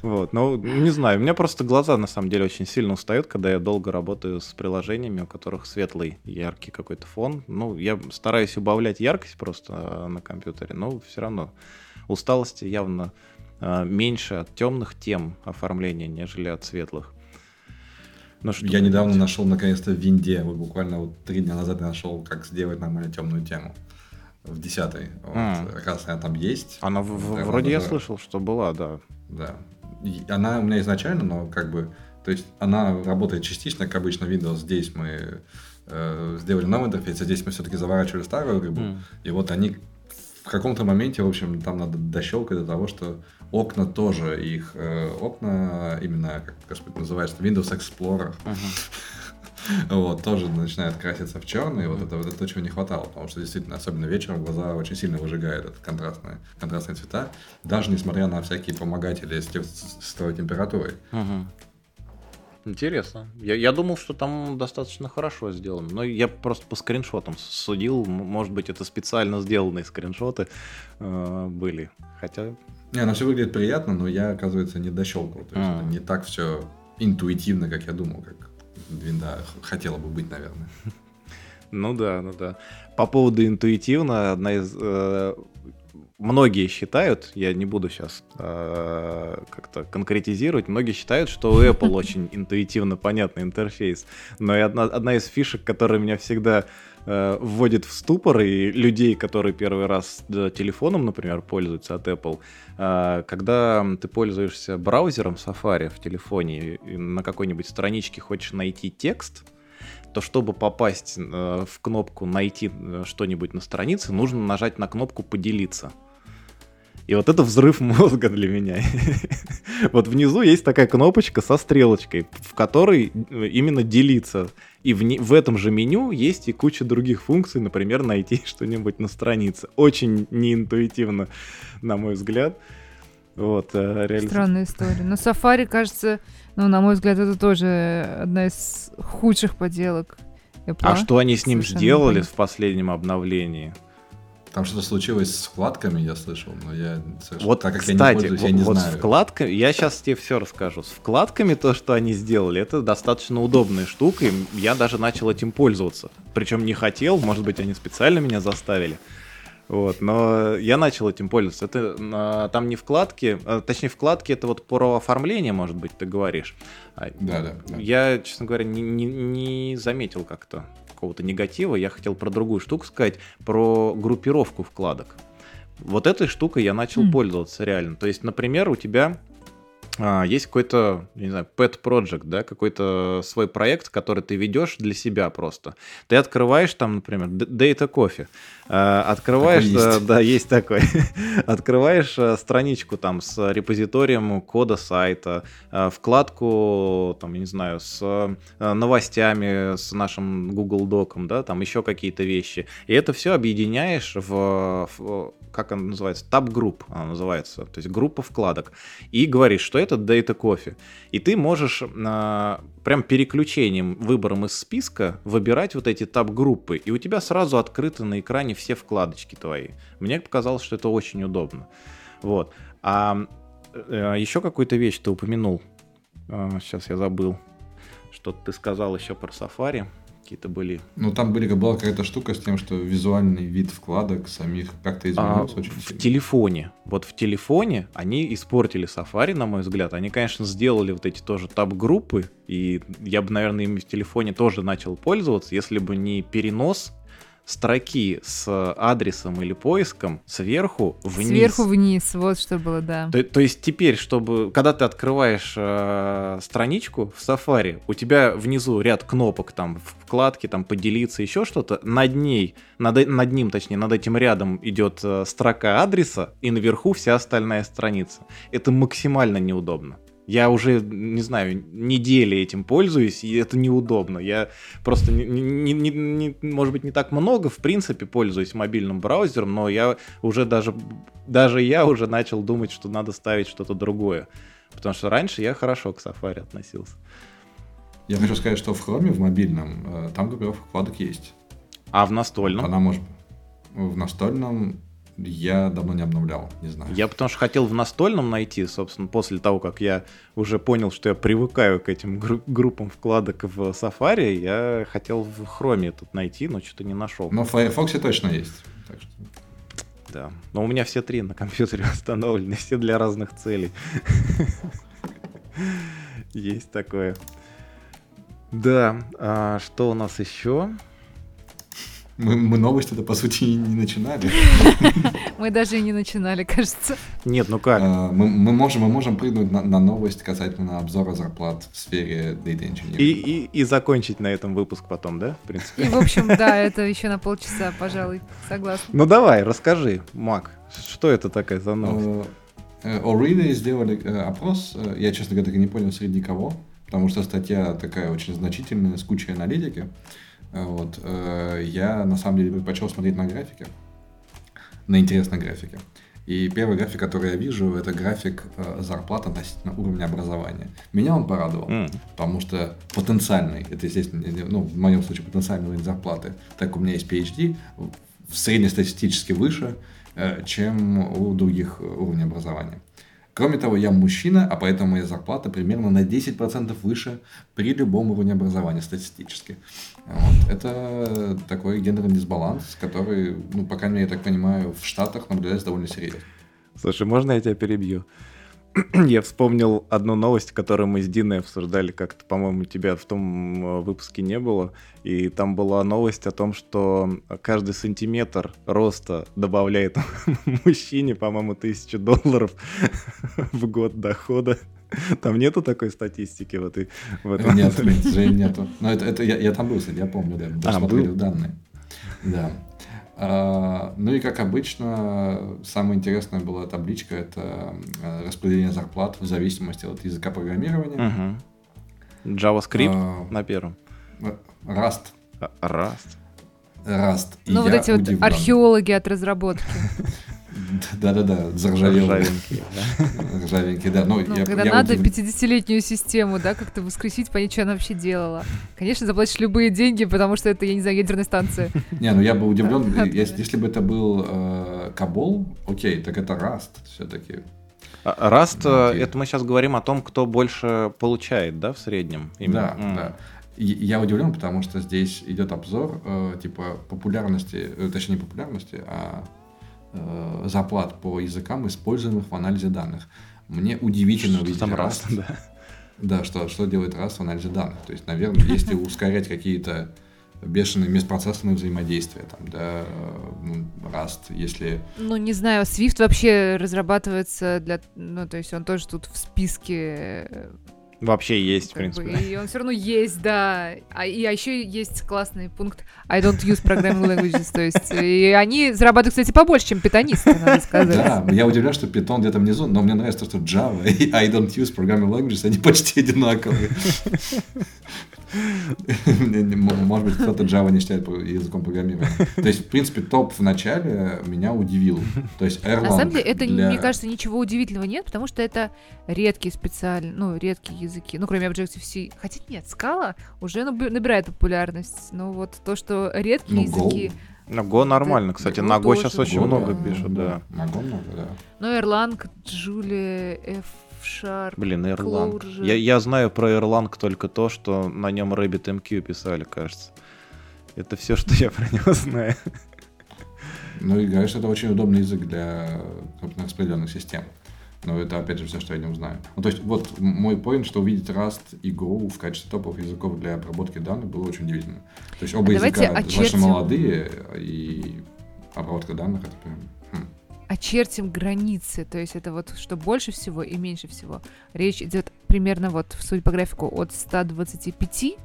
Speaker 1: Вот, ну, не знаю, у меня просто глаза, на самом деле, очень сильно устают, когда я долго работаю с приложениями, у которых светлый, яркий какой-то фон. Ну, я стараюсь убавлять яркость просто а, на компьютере, но все равно усталости явно э, меньше от темных тем оформления, нежели от светлых.
Speaker 2: Ну, что я недавно нашел наконец-то в Винде, вот буквально вот три дня назад я нашел, как сделать нормально темную тему в десятой. Вот, mm. Раз она там есть.
Speaker 1: Она в, в, вроде я слышал, что была, да.
Speaker 2: Да она у меня изначально, но как бы, то есть она работает частично, как обычно Windows. Здесь мы э, сделали новый интерфейс, а здесь мы все-таки заворачивали старую рыбу. Mm. И вот они в каком-то моменте, в общем, там надо дощелкать до того, что окна тоже, их э, окна именно, как Господь называется, Windows Explorer. Uh-huh. Вот, тоже начинает краситься в черный, вот это, вот это то, чего не хватало, потому что действительно, особенно вечером, глаза очень сильно выжигают этот контрастные, контрастные цвета, даже несмотря на всякие помогатели с, с той температурой.
Speaker 1: Угу. Интересно. Я, я думал, что там достаточно хорошо сделано. Но я просто по скриншотам судил. Может быть, это специально сделанные скриншоты э, были. Хотя.
Speaker 2: Не, оно все выглядит приятно, но я, оказывается, не дощелкал. То есть а. это не так все интуитивно, как я думал, как винда хотела бы быть, наверное.
Speaker 1: Ну да, ну да. По поводу интуитивно, одна из... Э, многие считают, я не буду сейчас э, как-то конкретизировать, многие считают, что у Apple очень интуитивно понятный интерфейс. Но и одна, одна из фишек, которая меня всегда э, вводит в ступор, и людей, которые первый раз телефоном, например, пользуются от Apple, э, когда ты пользуешься браузером Safari в телефоне, и на какой-нибудь страничке хочешь найти текст, то чтобы попасть э, в кнопку «Найти э, что-нибудь на странице», нужно нажать на кнопку «Поделиться». И вот это взрыв мозга для меня. вот внизу есть такая кнопочка со стрелочкой, в которой э, именно делиться. И в, не, в этом же меню есть и куча других функций, например, найти что-нибудь на странице. Очень неинтуитивно, на мой взгляд. Вот,
Speaker 3: э, реализ... Странная история. Но Safari, кажется, ну, на мой взгляд, это тоже одна из худших поделок.
Speaker 1: Apple. А что они с ним Совершенно сделали в последнем обновлении?
Speaker 2: Там что-то случилось с вкладками, я слышал, но я
Speaker 1: вот, так как кстати, я не пользуюсь, я не вот знаю. с вкладками, я сейчас тебе все расскажу. С вкладками то, что они сделали, это достаточно удобная штука, и я даже начал этим пользоваться. Причем не хотел, может быть, они специально меня заставили. Вот, но я начал этим пользоваться. Это а, там не вкладки, а, точнее вкладки это вот про оформление, может быть, ты говоришь.
Speaker 2: А, да, да.
Speaker 1: да. Я, честно говоря, не, не, не заметил как-то какого-то негатива. Я хотел про другую штуку сказать, про группировку вкладок. Вот этой штукой я начал mm. пользоваться реально. То есть, например, у тебя а, есть какой-то, не знаю, pet project, да, какой-то свой проект, который ты ведешь для себя просто. Ты открываешь там, например, Data Coffee, а, открываешь, есть. да, есть такой, открываешь а, страничку там с репозиторием кода сайта, вкладку, там, я не знаю, с новостями, с нашим Google Доком, да, там еще какие-то вещи. И это все объединяешь в, в как она называется, Tab Group она называется, то есть группа вкладок, и говоришь, что это Data Coffee. И ты можешь э, прям переключением, выбором из списка выбирать вот эти таб-группы, и у тебя сразу открыты на экране все вкладочки твои. Мне показалось, что это очень удобно. Вот. А э, еще какую-то вещь ты упомянул. Э, сейчас я забыл. Что ты сказал еще про Safari какие-то были.
Speaker 2: Ну, там были, была какая-то штука с тем, что визуальный вид вкладок самих как-то изменился а, очень
Speaker 1: в сильно. В телефоне. Вот в телефоне они испортили Safari, на мой взгляд. Они, конечно, сделали вот эти тоже таб-группы, и я бы, наверное, ими в телефоне тоже начал пользоваться, если бы не перенос строки с адресом или поиском сверху вниз.
Speaker 3: Сверху вниз, вот что было, да.
Speaker 1: То, то есть теперь, чтобы, когда ты открываешь э, страничку в Safari, у тебя внизу ряд кнопок, там, вкладки, там, поделиться, еще что-то, над ней, над, над ним, точнее, над этим рядом идет э, строка адреса, и наверху вся остальная страница. Это максимально неудобно. Я уже, не знаю, недели этим пользуюсь, и это неудобно. Я просто, не, не, не, не, может быть, не так много, в принципе, пользуюсь мобильным браузером, но я уже даже, даже я уже начал думать, что надо ставить что-то другое. Потому что раньше я хорошо к Safari относился.
Speaker 2: Я хочу сказать, что в Chrome, в мобильном, э, там группировка вкладок есть.
Speaker 1: А в настольном?
Speaker 2: Она может... В настольном я давно не обновлял, не знаю.
Speaker 1: Я потому что хотел в настольном найти, собственно, после того, как я уже понял, что я привыкаю к этим гру- группам вкладок в Safari, я хотел в Chrome тут найти, но что-то не нашел.
Speaker 2: Но в Firefox точно есть. Так что...
Speaker 1: Да. Но у меня все три на компьютере установлены, все для разных целей. Есть такое. Да, а что у нас еще?
Speaker 2: Мы, мы новости-то, по сути, не начинали.
Speaker 3: Мы даже и не начинали, кажется.
Speaker 1: Нет, ну как?
Speaker 2: А, мы, мы, можем, мы можем прыгнуть на, на новость касательно обзора зарплат в сфере Data Engineering.
Speaker 1: И, и, и закончить на этом выпуск потом, да, в принципе?
Speaker 3: И, в общем, да, это еще на полчаса, пожалуй, согласна.
Speaker 1: Ну давай, расскажи, Мак, что это такая за новость?
Speaker 2: Already э, сделали э, опрос, э, я, честно говоря, так и не понял среди кого, потому что статья такая очень значительная, с кучей аналитики. Вот. Э, я на самом деле предпочел смотреть на графики, на интересные графики. И первый график, который я вижу, это график э, зарплат относительно уровня образования. Меня он порадовал, mm. потому что потенциальный, это, естественно, ну, в моем случае потенциальный уровень зарплаты, так у меня есть PhD, среднестатистически выше, э, чем у других уровней образования. Кроме того, я мужчина, а поэтому моя зарплата примерно на 10% выше при любом уровне образования статистически. Вот. Это такой гендерный дисбаланс, который, ну, по крайней мере, я так понимаю, в Штатах наблюдается довольно серьезно.
Speaker 1: Слушай, можно я тебя перебью? я вспомнил одну новость, которую мы с Диной обсуждали как-то, по-моему, тебя в том э, выпуске не было. И там была новость о том, что каждый сантиметр роста добавляет мужчине, по-моему, тысячу долларов в год дохода. Там нету такой статистики в, этой, в этом?
Speaker 2: Нет, к нету. Но это, это я, я там был, я помню, да. А, был? данные. Да. А, ну и как обычно, самое интересное была табличка, это э, распределение зарплат в зависимости от языка программирования.
Speaker 1: Угу. JavaScript а, на первом.
Speaker 2: Rust.
Speaker 1: Rust.
Speaker 2: Rust.
Speaker 3: Ну вот эти удивлен. вот археологи от разработки.
Speaker 2: Да-да-да, заржавелые. Ржавенькие, да.
Speaker 3: Ну, ну я, когда я надо удив... 50-летнюю систему, да, как-то воскресить, понять, что она вообще делала. Конечно, заплатишь любые деньги, потому что это, я не знаю, ядерная станция.
Speaker 2: Не, ну я бы удивлен, если, если бы это был э, Кабол, окей, так это Rust все-таки.
Speaker 1: Rust, okay. это мы сейчас говорим о том, кто больше получает, да, в среднем?
Speaker 2: Именно. Да, mm. да. Я удивлен, потому что здесь идет обзор э, типа популярности, э, точнее не популярности, а э, зарплат по языкам, используемых в анализе данных. Мне удивительно
Speaker 1: что увидеть там раз, да.
Speaker 2: Да, что, что делает раз в анализе данных. То есть, наверное, если ускорять какие-то бешеные межпроцессорные взаимодействия, там, да, ну, Rust, если...
Speaker 3: Ну, не знаю, Swift вообще разрабатывается для... Ну, то есть он тоже тут в списке
Speaker 1: Вообще есть, в принципе.
Speaker 3: Бы, и он все равно есть, да. А, и а еще есть классный пункт I don't use programming languages. То есть, и они зарабатывают, кстати, побольше, чем питонисты, надо сказать.
Speaker 2: Да, я удивляен, что питон где-то внизу, но мне нравится то, что Java и I don't use programming languages, они почти одинаковые. Может быть, кто-то Java не считает языком программирования. То есть, в принципе, топ в начале меня удивил. То есть
Speaker 3: Erlang На самом деле, это, для... мне кажется, ничего удивительного нет, потому что это редкие специальные, ну, редкие языки. Ну, кроме Objective-C. Хотя нет, Scala уже набирает популярность. Но вот то, что редкие ну, языки...
Speaker 1: Go. Go нормально, кстати. Go на Go сейчас очень Go, много да. пишут, да.
Speaker 2: На Go много, да.
Speaker 3: Ну, Erlang, Julia, F Sharp,
Speaker 1: Блин, Erlang. Я, я знаю про Erlang только то, что на нем RabbitMQ писали, кажется. Это все, что я про него знаю.
Speaker 2: Ну и, конечно, это очень удобный язык для распределенных систем. Но это, опять же, все, что я о нем знаю. Ну, то есть, вот мой point, что увидеть Rust и Go в качестве топовых языков для обработки данных было очень удивительно. То есть, оба а языка очертим... достаточно молодые, и обработка данных — это прям
Speaker 3: очертим границы, то есть это вот что больше всего и меньше всего. Речь идет примерно вот, суть по графику, от 125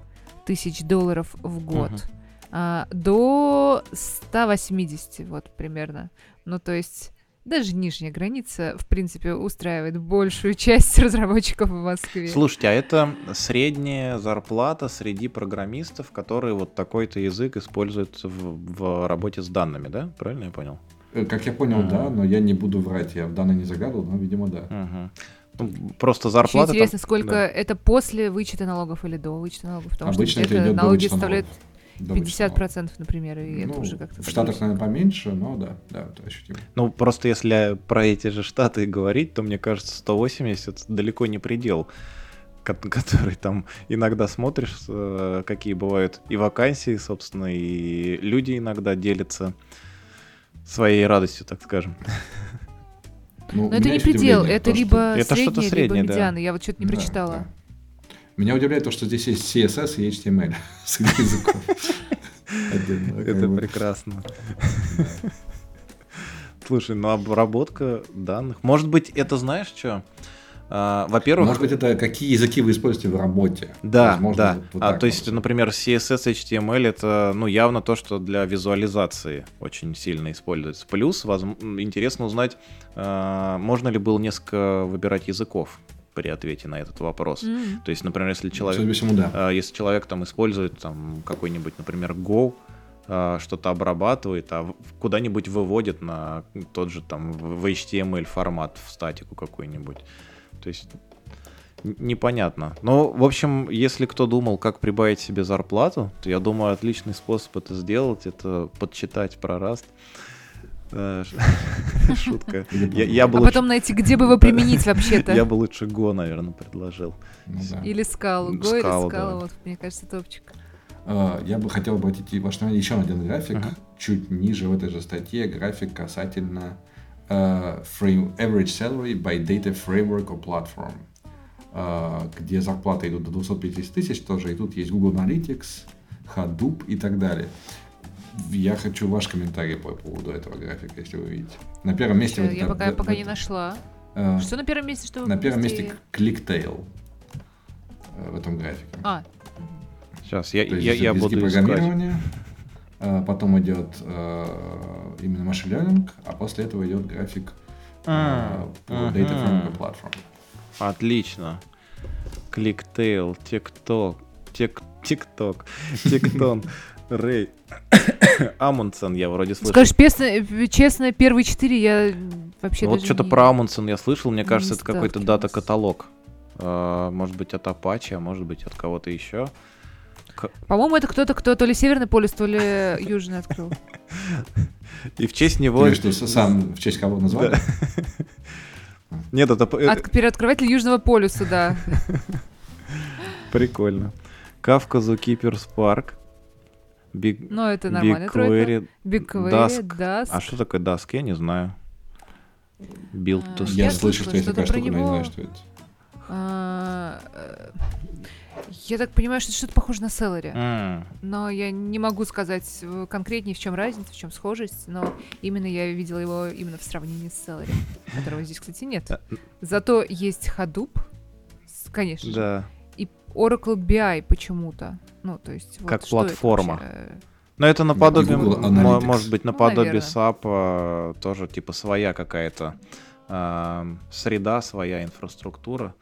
Speaker 3: тысяч долларов в год uh-huh. а, до 180, вот примерно. Ну, то есть даже нижняя граница, в принципе, устраивает большую часть разработчиков в Москве.
Speaker 1: Слушайте, а это средняя зарплата среди программистов, которые вот такой-то язык используют в, в работе с данными, да? Правильно я понял?
Speaker 2: Э, как я понял, uh-huh. да, но я не буду врать, я в данные не загадывал, но, видимо, да.
Speaker 1: Uh-huh. Ну, просто зарплата.
Speaker 3: Очень интересно, там... сколько да. это после вычета налогов или до вычета налогов, потому
Speaker 2: Обычно
Speaker 3: что
Speaker 2: это, это
Speaker 3: налоги составляют 50%, например, и ну, это уже как-то...
Speaker 2: В Штатах, наверное, поменьше, но да, да, это ощутимо.
Speaker 1: Ну, просто если про эти же Штаты говорить, то, мне кажется, 180 далеко не предел который там иногда смотришь, э, какие бывают и вакансии, собственно, и люди иногда делятся своей радостью, так скажем.
Speaker 3: Ну, Но это не предел, это то, либо это среднее, что среднее, либо медиана. Да. Я вот что-то не да, прочитала. Да.
Speaker 2: Меня удивляет то, что здесь есть CSS и HTML с языком.
Speaker 1: Это прекрасно. Слушай, ну обработка данных. Может быть, это знаешь что? А, во-первых...
Speaker 2: Может быть, это какие языки вы используете в работе?
Speaker 1: Да, Возможно, да. Вот а, то есть, например, CSS, HTML это ну, явно то, что для визуализации очень сильно используется. Плюс воз... интересно узнать, а, можно ли было несколько выбирать языков при ответе на этот вопрос. Mm-hmm. То есть, например, если человек, всему, да. А, если человек там использует там какой-нибудь, например, Go, что-то обрабатывает, а куда-нибудь выводит на тот же там в HTML формат, в статику какой-нибудь. То есть непонятно. Но, в общем, если кто думал, как прибавить себе зарплату, то я думаю, отличный способ это сделать, это подчитать про. Да, ш- Шутка. Я, я бы
Speaker 3: А
Speaker 1: лучше,
Speaker 3: потом найти, где бы его применить
Speaker 1: я
Speaker 3: вообще-то.
Speaker 1: бы лучше Го, наверное, предложил.
Speaker 2: Ну да.
Speaker 3: Или скалу. Го или
Speaker 1: скалу, да.
Speaker 3: вот, мне кажется, топчик.
Speaker 2: А, Я бы хотел обратить ваше внимание еще на один график, чуть ниже в этой же статье, график касательно э, frame- average salary by data framework or platform, а, где зарплаты идут до 250 тысяч тоже, и тут есть Google Analytics, Hadoop и так далее. Я хочу ваш комментарий по поводу этого графика, если вы видите. На первом месте... Вот
Speaker 3: Я
Speaker 2: это-
Speaker 3: пока,
Speaker 2: в-
Speaker 3: пока
Speaker 2: в-
Speaker 3: не нашла.
Speaker 2: э,
Speaker 3: Что на первом месте, что
Speaker 2: На первом месте Clicktail э, в этом графике.
Speaker 3: А,
Speaker 1: Сейчас, я,
Speaker 2: То
Speaker 1: я,
Speaker 2: это
Speaker 1: я буду искать.
Speaker 2: А, потом идет э, именно машин learning, а после этого идет график э,
Speaker 1: А,
Speaker 2: по Data
Speaker 1: ага.
Speaker 2: Framework Platform.
Speaker 1: Отлично. Кликтейл, ТикТок, Тик, ТикТок, Тиктон, Рэй, Амундсен я вроде слышал.
Speaker 3: скажешь честно, честно, первые четыре я вообще
Speaker 1: Ну, вот что-то
Speaker 3: не-
Speaker 1: про Амундсен я слышал, мне
Speaker 3: не
Speaker 1: кажется, это какой-то дата-каталог. Может быть, от Apache, а может быть, от кого-то еще.
Speaker 3: По-моему, это кто-то, кто то ли Северный полюс, то ли Южный открыл.
Speaker 1: И в честь него...
Speaker 2: виду, с- сам в честь кого назвали?
Speaker 1: Нет, это, это
Speaker 3: От, первооткрыватель Южного полюса, да.
Speaker 1: прикольно. Kafka Zookeeper Spark. Big,
Speaker 3: Но это нормальная тройка.
Speaker 1: BigQuery.
Speaker 3: BigQuery,
Speaker 1: Dask. А что такое Dask? Я не знаю. Build
Speaker 3: А,
Speaker 1: to
Speaker 3: Я
Speaker 2: Я слышал, что
Speaker 3: слышала
Speaker 2: такая штука, но не знаю, что это.
Speaker 3: А, э, Я так понимаю, что это что-то похоже на Celery.
Speaker 1: М,
Speaker 3: Но я не могу сказать э, конкретнее, в чем разница, в чем схожесть, но именно я видела его именно в сравнении с Celery, которого здесь, кстати, нет.
Speaker 1: Э,
Speaker 3: Зато есть Hadoop, конечно же,
Speaker 1: Да.
Speaker 3: и Oracle BI почему-то. Ну, то есть вот
Speaker 1: Как
Speaker 3: что это
Speaker 1: платформа.
Speaker 3: вообще?
Speaker 1: Но это наподобие, может быть,
Speaker 3: Ну,
Speaker 1: наподобие
Speaker 3: наверное.
Speaker 1: SAP, э, тоже типа своя какая-то а, среда, своя инфраструктура,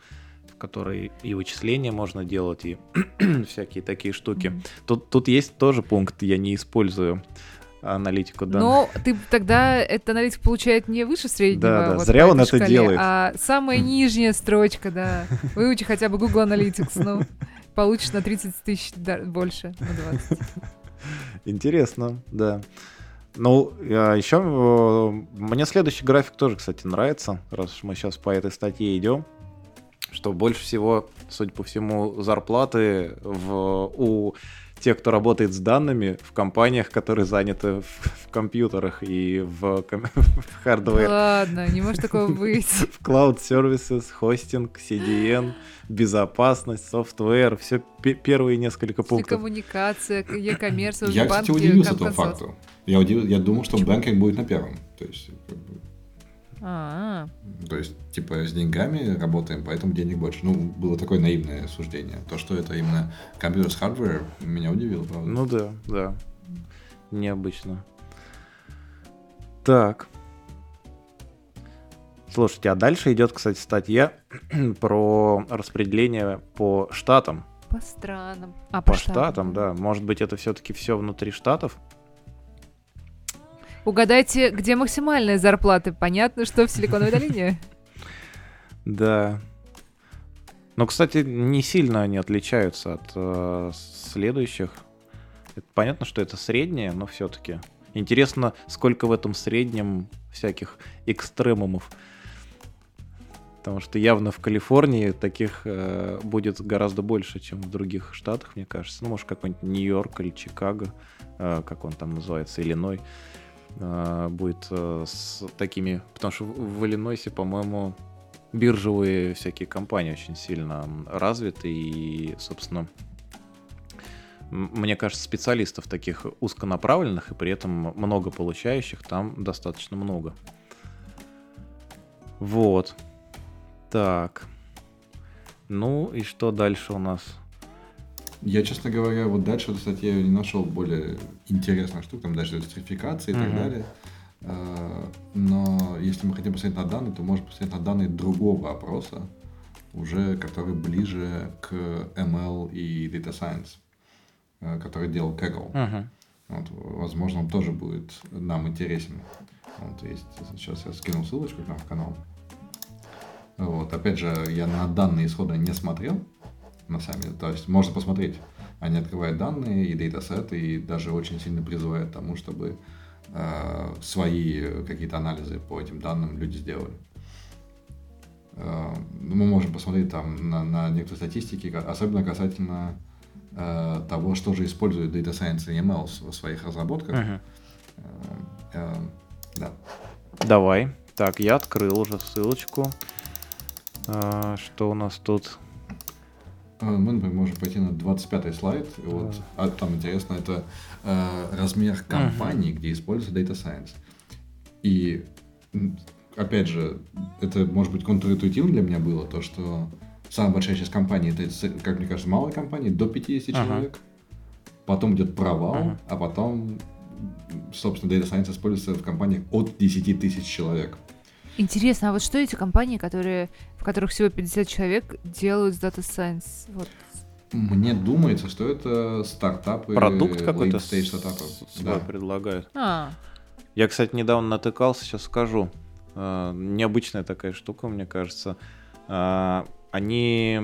Speaker 1: в которой и вычисления можно делать, и всякие такие штуки. Тут, тут есть тоже пункт, я не использую аналитику данных.
Speaker 3: Но ты тогда этот аналитик получает не выше среднего.
Speaker 1: Да, да,
Speaker 3: вот
Speaker 1: зря он это
Speaker 3: шкале,
Speaker 1: делает.
Speaker 3: А самая нижняя строчка, да. Выучи хотя бы Google Analytics, ну, получишь на 30 тысяч больше, на 20.
Speaker 1: Интересно, да. Ну, еще мне следующий график тоже, кстати, нравится, раз уж мы сейчас по этой статье идем, что больше всего, судя по всему, зарплаты в, у тех, кто работает с данными в компаниях, которые заняты в, в компьютерах и в, ком- в hardware,
Speaker 3: Ладно, не может такого быть.
Speaker 1: в cloud services, hosting, CDN, безопасность, software, все первые несколько пунктов.
Speaker 3: Телекоммуникация, к- e-commerce,
Speaker 2: Я, кстати, удивился этому факту. Я, удив- я думал, что банкинг будет на первом. То есть, как бы,
Speaker 3: А,
Speaker 2: то есть, типа, с деньгами работаем, поэтому денег больше. Ну, было такое наивное суждение. То, что это именно компьютер с hardware, меня удивило, правда.
Speaker 1: Ну да, да. Необычно. Так. Слушайте, а дальше идет, кстати, статья про распределение по штатам.
Speaker 3: по странам. А,
Speaker 1: По штатам, да. Может быть, это все-таки все внутри штатов?
Speaker 3: Угадайте, где максимальные зарплаты? Понятно, что в Силиконовой долине.
Speaker 1: Да. Но, кстати, не сильно они отличаются от э, следующих. Это понятно, что это среднее, но все-таки. Интересно, сколько в этом среднем всяких экстремумов. Потому что явно в Калифорнии таких э, будет гораздо больше, чем в других штатах, мне кажется. Ну, может, какой-нибудь Нью-Йорк или Чикаго, э, как он там называется, Иллиной, будет э, с такими... Потому что в, Иллинойсе, по-моему, биржевые всякие компании очень сильно развиты и, собственно, мне кажется, специалистов таких узконаправленных и при этом много получающих там достаточно много. Вот. Так. Ну и что дальше у нас?
Speaker 2: Я, честно говоря, вот дальше в этой статье не нашел более интересных штук, там дальше сертификации и так
Speaker 1: Мгм.
Speaker 2: далее. А, Но если мы хотим посмотреть на данные, то можем посмотреть на данные другого опроса, уже который ближе к ML и Data Science, а, который делал Kaggle.
Speaker 1: Мгм.
Speaker 2: Вот, возможно, он тоже будет нам интересен. Вот, есть, сейчас я скинул ссылочку к нам в канал. Вот, опять же, я на данные исхода не смотрел, на самом деле. То есть можно посмотреть. Они открывают данные и датасеты, и даже очень сильно призывают к тому, чтобы э, свои какие-то анализы по этим данным люди сделали. Э, ну, мы можем посмотреть там на, на некоторые статистики, особенно касательно э, того, что же использует Data Science и ML в своих разработках.
Speaker 1: Мгм.
Speaker 2: Э, э, да.
Speaker 1: Давай. Так, я открыл уже ссылочку. А, Что у нас тут?
Speaker 2: Э, Мы, например, можем пойти на 25 слайд. И вот, а там интересно, это э, размер компании, где используется Data Science. И, опять же, это, может быть, контринтуитивно для меня было, то, что самая большая часть компаний, это, как мне кажется, малые компании, до 50
Speaker 1: Ага.
Speaker 2: человек. Потом идет провал,
Speaker 1: Ага.
Speaker 2: а потом, собственно, Data Science используется в компаниях от 10 тысяч человек.
Speaker 3: Интересно, а вот что эти компании, которые, в которых всего 50 человек, делают с Data Science? Вот.
Speaker 2: Мне думается, что это стартапы,
Speaker 1: Продукт какой-то
Speaker 2: late-stage
Speaker 1: с-
Speaker 2: стартапов.
Speaker 1: свой
Speaker 2: Да.
Speaker 1: предлагают.
Speaker 3: А,
Speaker 1: Я, кстати, недавно натыкался, сейчас скажу. А, Необычная такая штука, мне кажется. Они,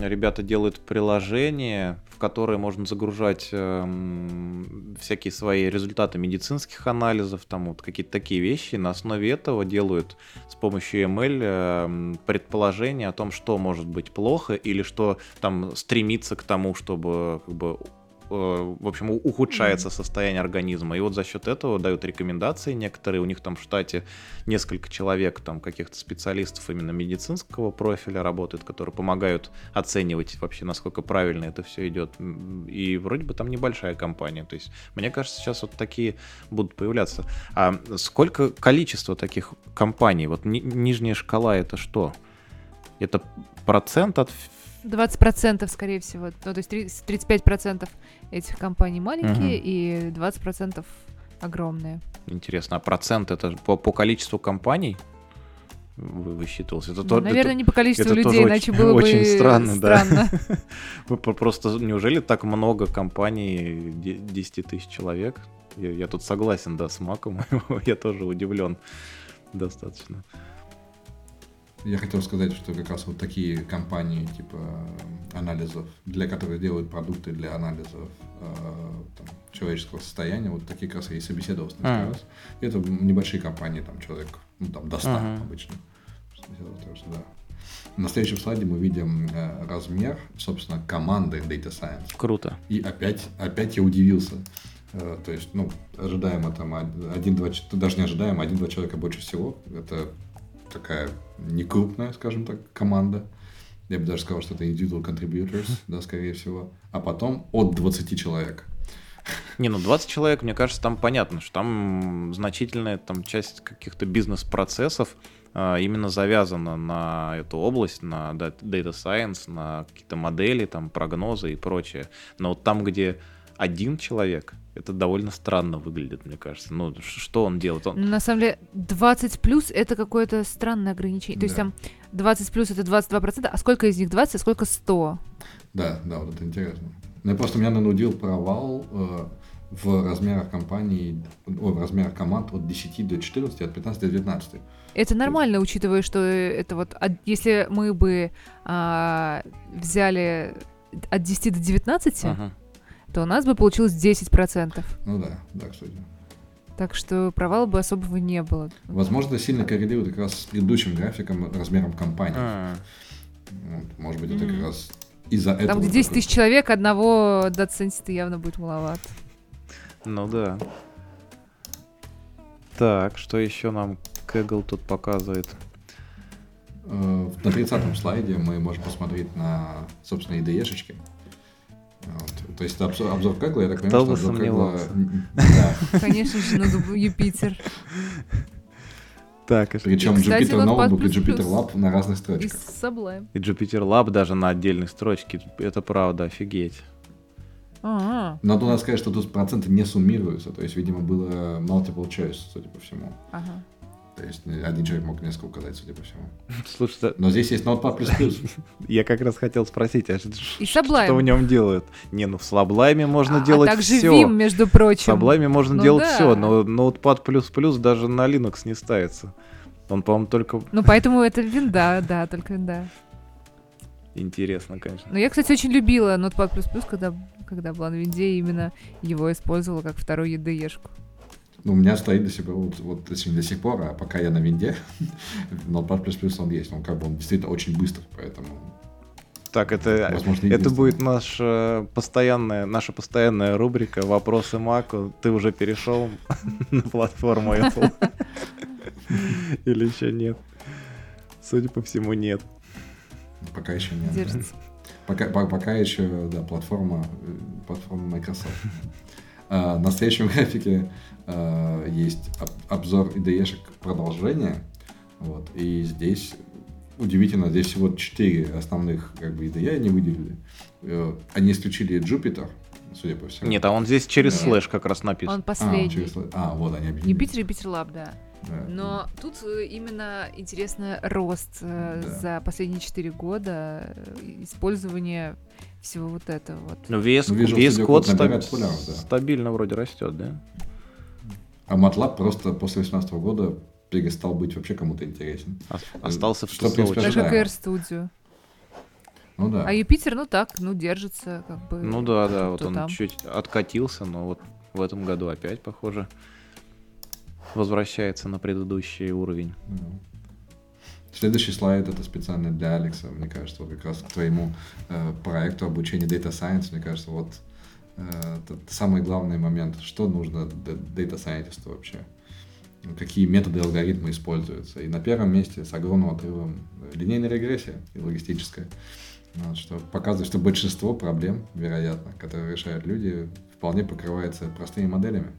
Speaker 1: ребята, делают приложение, в которое можно загружать эм, всякие свои результаты медицинских анализов, там вот какие-то такие вещи. На основе этого делают с помощью ML эм, предположение о том, что может быть плохо или что там стремится к тому, чтобы как бы э, в общем, ухудшается состояние организма. И вот за счет этого дают рекомендации некоторые. У них там в штате несколько человек, там каких-то специалистов именно медицинского профиля работают, которые помогают оценивать вообще, насколько правильно это все идет. И вроде бы там небольшая компания. То есть, мне кажется, сейчас вот такие будут появляться. А сколько количество таких компаний? Вот ни- нижняя шкала это что? Это процент от
Speaker 3: 20% скорее всего. Ну, то есть три- 35% этих компаний маленькие
Speaker 1: Мгм.
Speaker 3: и 20% огромные.
Speaker 1: Интересно, а процент это по, по количеству компаний вы- высчитывался? Это
Speaker 3: Ну,
Speaker 1: то-
Speaker 3: наверное,
Speaker 1: это-
Speaker 3: не по количеству
Speaker 1: это
Speaker 3: людей, иначе
Speaker 1: очень-
Speaker 3: было бы
Speaker 1: очень странно, да.
Speaker 3: странно.
Speaker 1: вы про- просто неужели так много компаний, де- 10 тысяч человек? Я, я тут согласен, да, с Маком, я тоже удивлен достаточно.
Speaker 2: Я хотел сказать, что как раз вот такие компании типа анализов, для которых делают продукты для анализов э, там, человеческого состояния, вот такие как раз я и собеседовался несколько
Speaker 1: Мгм.
Speaker 2: раз. И это небольшие компании, там человек, ну там до 100
Speaker 1: Мгм.
Speaker 2: обычно. Да. На следующем слайде мы видим э, размер, собственно, команды Data Science.
Speaker 1: Круто.
Speaker 2: И опять, опять я удивился. Э, То есть, ну, ожидаемо там один-два, даже не ожидаемо, один-два человека больше всего. Это такая некрупная, скажем так, команда. Я бы даже сказал, что это individual contributors, да, скорее всего. А потом от 20 человек.
Speaker 1: Не, ну 20 человек, мне кажется, там понятно, что там значительная там, часть каких-то бизнес-процессов а, именно завязана на эту область, на data science, на какие-то модели, там, прогнозы и прочее. Но вот там, где один человек, это довольно странно выглядит, мне кажется. Ну, что он делает? Он...
Speaker 3: На самом деле, 20 плюс это какое-то странное ограничение. То есть
Speaker 2: Да.
Speaker 3: там 20 плюс это 22%, а сколько из них 20, а сколько 100?
Speaker 2: Да, да, вот это интересно. Ну, просто меня, наверное, удивил провал э, в размерах компаний, ой, в размерах команд от 10 до 14, от 15 до 19.
Speaker 3: Это нормально, учитывая, что это вот, от- если мы бы а, взяли от 10 до 19,
Speaker 1: Ага.
Speaker 3: То у нас бы получилось 10%.
Speaker 2: Ну да, да, кстати.
Speaker 3: Так что провала бы особого не было.
Speaker 2: Возможно, это сильно коррелирует как раз с предыдущим графиком, размером компании.
Speaker 1: А,
Speaker 2: Вот, может быть, это как раз из-за этого.
Speaker 3: Там, где 10
Speaker 2: такой-
Speaker 3: тысяч человек, одного дата-сайентиста явно будет маловато.
Speaker 1: Ну да. Так, что еще нам Kaggle тут показывает?
Speaker 2: Э, На 30-м слайде мы можем посмотреть на, собственно, IDE-шечки. Вот. То есть это обзор, обзор Kaggle, я так понимаю,
Speaker 1: Кто
Speaker 2: что обзор Да,
Speaker 3: Конечно же, на дуб- Юпитер.
Speaker 1: Так, и,
Speaker 2: причем
Speaker 3: И,
Speaker 2: Jupyter. Notebook и Jupyter Lab на разных
Speaker 3: И
Speaker 2: строчках.
Speaker 3: Sublime.
Speaker 1: и Jupyter Lab даже на отдельной строчке. Это правда, офигеть.
Speaker 3: А,
Speaker 2: Но надо сказать, что тут проценты не суммируются, то есть, видимо, было multiple choice, судя по всему.
Speaker 3: ага.
Speaker 2: То есть один человек мог несколько указать, судя по всему.
Speaker 1: Слушай,
Speaker 2: Но здесь есть Notepad++.
Speaker 1: я как раз хотел спросить, а что в нем делают? Не, ну в Sublime можно
Speaker 3: А-
Speaker 1: делать
Speaker 3: а также
Speaker 1: все.
Speaker 3: Vim, между
Speaker 1: В
Speaker 3: прочим.
Speaker 1: Sublime можно
Speaker 3: Ну
Speaker 1: делать
Speaker 3: да.
Speaker 1: все, но Notepad++ даже на Linux не ставится. Он, по-моему, только
Speaker 3: Ну, поэтому это винда, да, только винда.
Speaker 1: интересно, конечно.
Speaker 3: Но я, кстати, очень любила Notepad++, когда, когда была на винде, и именно его использовала как вторую EDE-шку.
Speaker 2: Ну, у меня стоит до сих пор, вот, вот точнее, до сих пор, а пока я на винде, Notepad++ он есть, он как бы он действительно очень быстрый, поэтому
Speaker 1: Так, это,
Speaker 2: Возможно,
Speaker 1: это будет наша постоянная, наша постоянная рубрика «Вопросы Маку». Ты уже перешел на платформу Apple? Или еще нет? Судя по всему, нет.
Speaker 2: пока еще нет.
Speaker 3: Держится.
Speaker 2: Пока, по- пока еще, да, платформа, э, платформа Microsoft. А, На следующем графике а, есть об- обзор IDE-шек продолжения. Вот. И здесь удивительно, здесь всего 4 основных как бы, IDE они выделили. Э, Они исключили Jupyter, судя по всему.
Speaker 1: Нет, а он здесь через
Speaker 2: Да.
Speaker 1: слэш как раз написан.
Speaker 3: Он
Speaker 2: А,
Speaker 3: последний.
Speaker 2: через- а, вот они объединили.
Speaker 3: Jupyter и JupyterLab, да.
Speaker 2: Да.
Speaker 3: Но тут э, именно интересно рост э,
Speaker 2: Да.
Speaker 3: за последние 4 года э, использования всего вот этого вот.
Speaker 1: Ну, VS,
Speaker 2: Ну, Visual
Speaker 1: VS
Speaker 2: Studio
Speaker 1: Code
Speaker 2: Code набирает
Speaker 1: ста-
Speaker 2: популярность, да.
Speaker 1: стабильно вроде растет, да?
Speaker 2: А MATLAB просто после 2018 года перестал быть вообще кому-то интересен.
Speaker 1: Ос- Остался в
Speaker 2: Что, в принципе.
Speaker 3: Так как. Air Studio.
Speaker 2: Ну да.
Speaker 3: А Юпитер, ну так, ну держится, как бы.
Speaker 1: Ну да, да, вот он
Speaker 3: там.
Speaker 1: чуть откатился, но вот в этом году опять, похоже, возвращается на предыдущий уровень.
Speaker 2: Следующий слайд это специально для Алекса, мне кажется, вот как раз к твоему э, проекту обучения Data Science, мне кажется, вот это самый главный момент, что нужно Data Scientist вообще, какие методы и алгоритмы используются. И на первом месте с огромным отрывом э, линейная регрессия и логистическая, Вот, что показывает, что большинство проблем, вероятно, которые решают люди, вполне покрывается простыми моделями.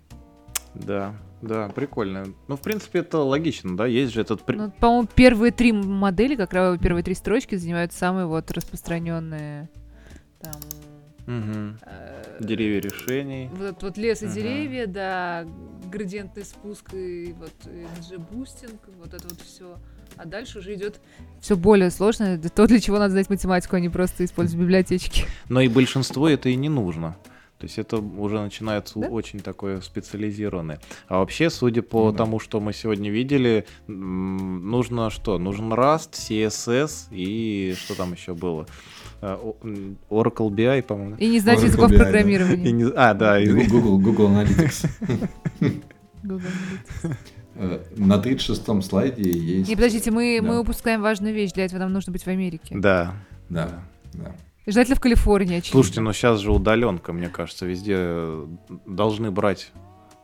Speaker 1: Да, да, прикольно. Ну, в принципе, это логично, да, есть же этот...
Speaker 3: Ну, по-моему, первые три модели, как раз первые три строчки занимают самые вот распространенные там
Speaker 1: Мгм.
Speaker 3: э,
Speaker 1: Деревья решений.
Speaker 3: Вот вот лес и
Speaker 1: Ага.
Speaker 3: деревья, да, градиентный спуск и вот бустинг, вот это вот все. А дальше уже идет все более сложное, то, для чего надо знать математику, а не просто использовать библиотечки.
Speaker 1: Но и большинство это и не нужно. То есть это уже начинается
Speaker 3: Да?
Speaker 1: очень такое специализированное. А вообще, судя по
Speaker 2: Ну да.
Speaker 1: тому, что мы сегодня видели, нужно что? Нужен Rust, CSS и что там еще было? М, Oracle BI, по-моему.
Speaker 3: И не знать языков
Speaker 2: BI,
Speaker 3: программирования.
Speaker 1: не- А, да. и-
Speaker 2: Google, Google Analytics.
Speaker 3: Google Analytics.
Speaker 2: Э, На 36-м слайде есть...
Speaker 3: Не, подождите, мы,
Speaker 2: Да.
Speaker 3: мы упускаем важную вещь, для этого нам нужно быть в Америке.
Speaker 1: Да.
Speaker 2: Да, да.
Speaker 3: Желательно в Калифорнии, очевидно.
Speaker 1: Слушайте, ну сейчас же удаленка, мне кажется, везде э, должны брать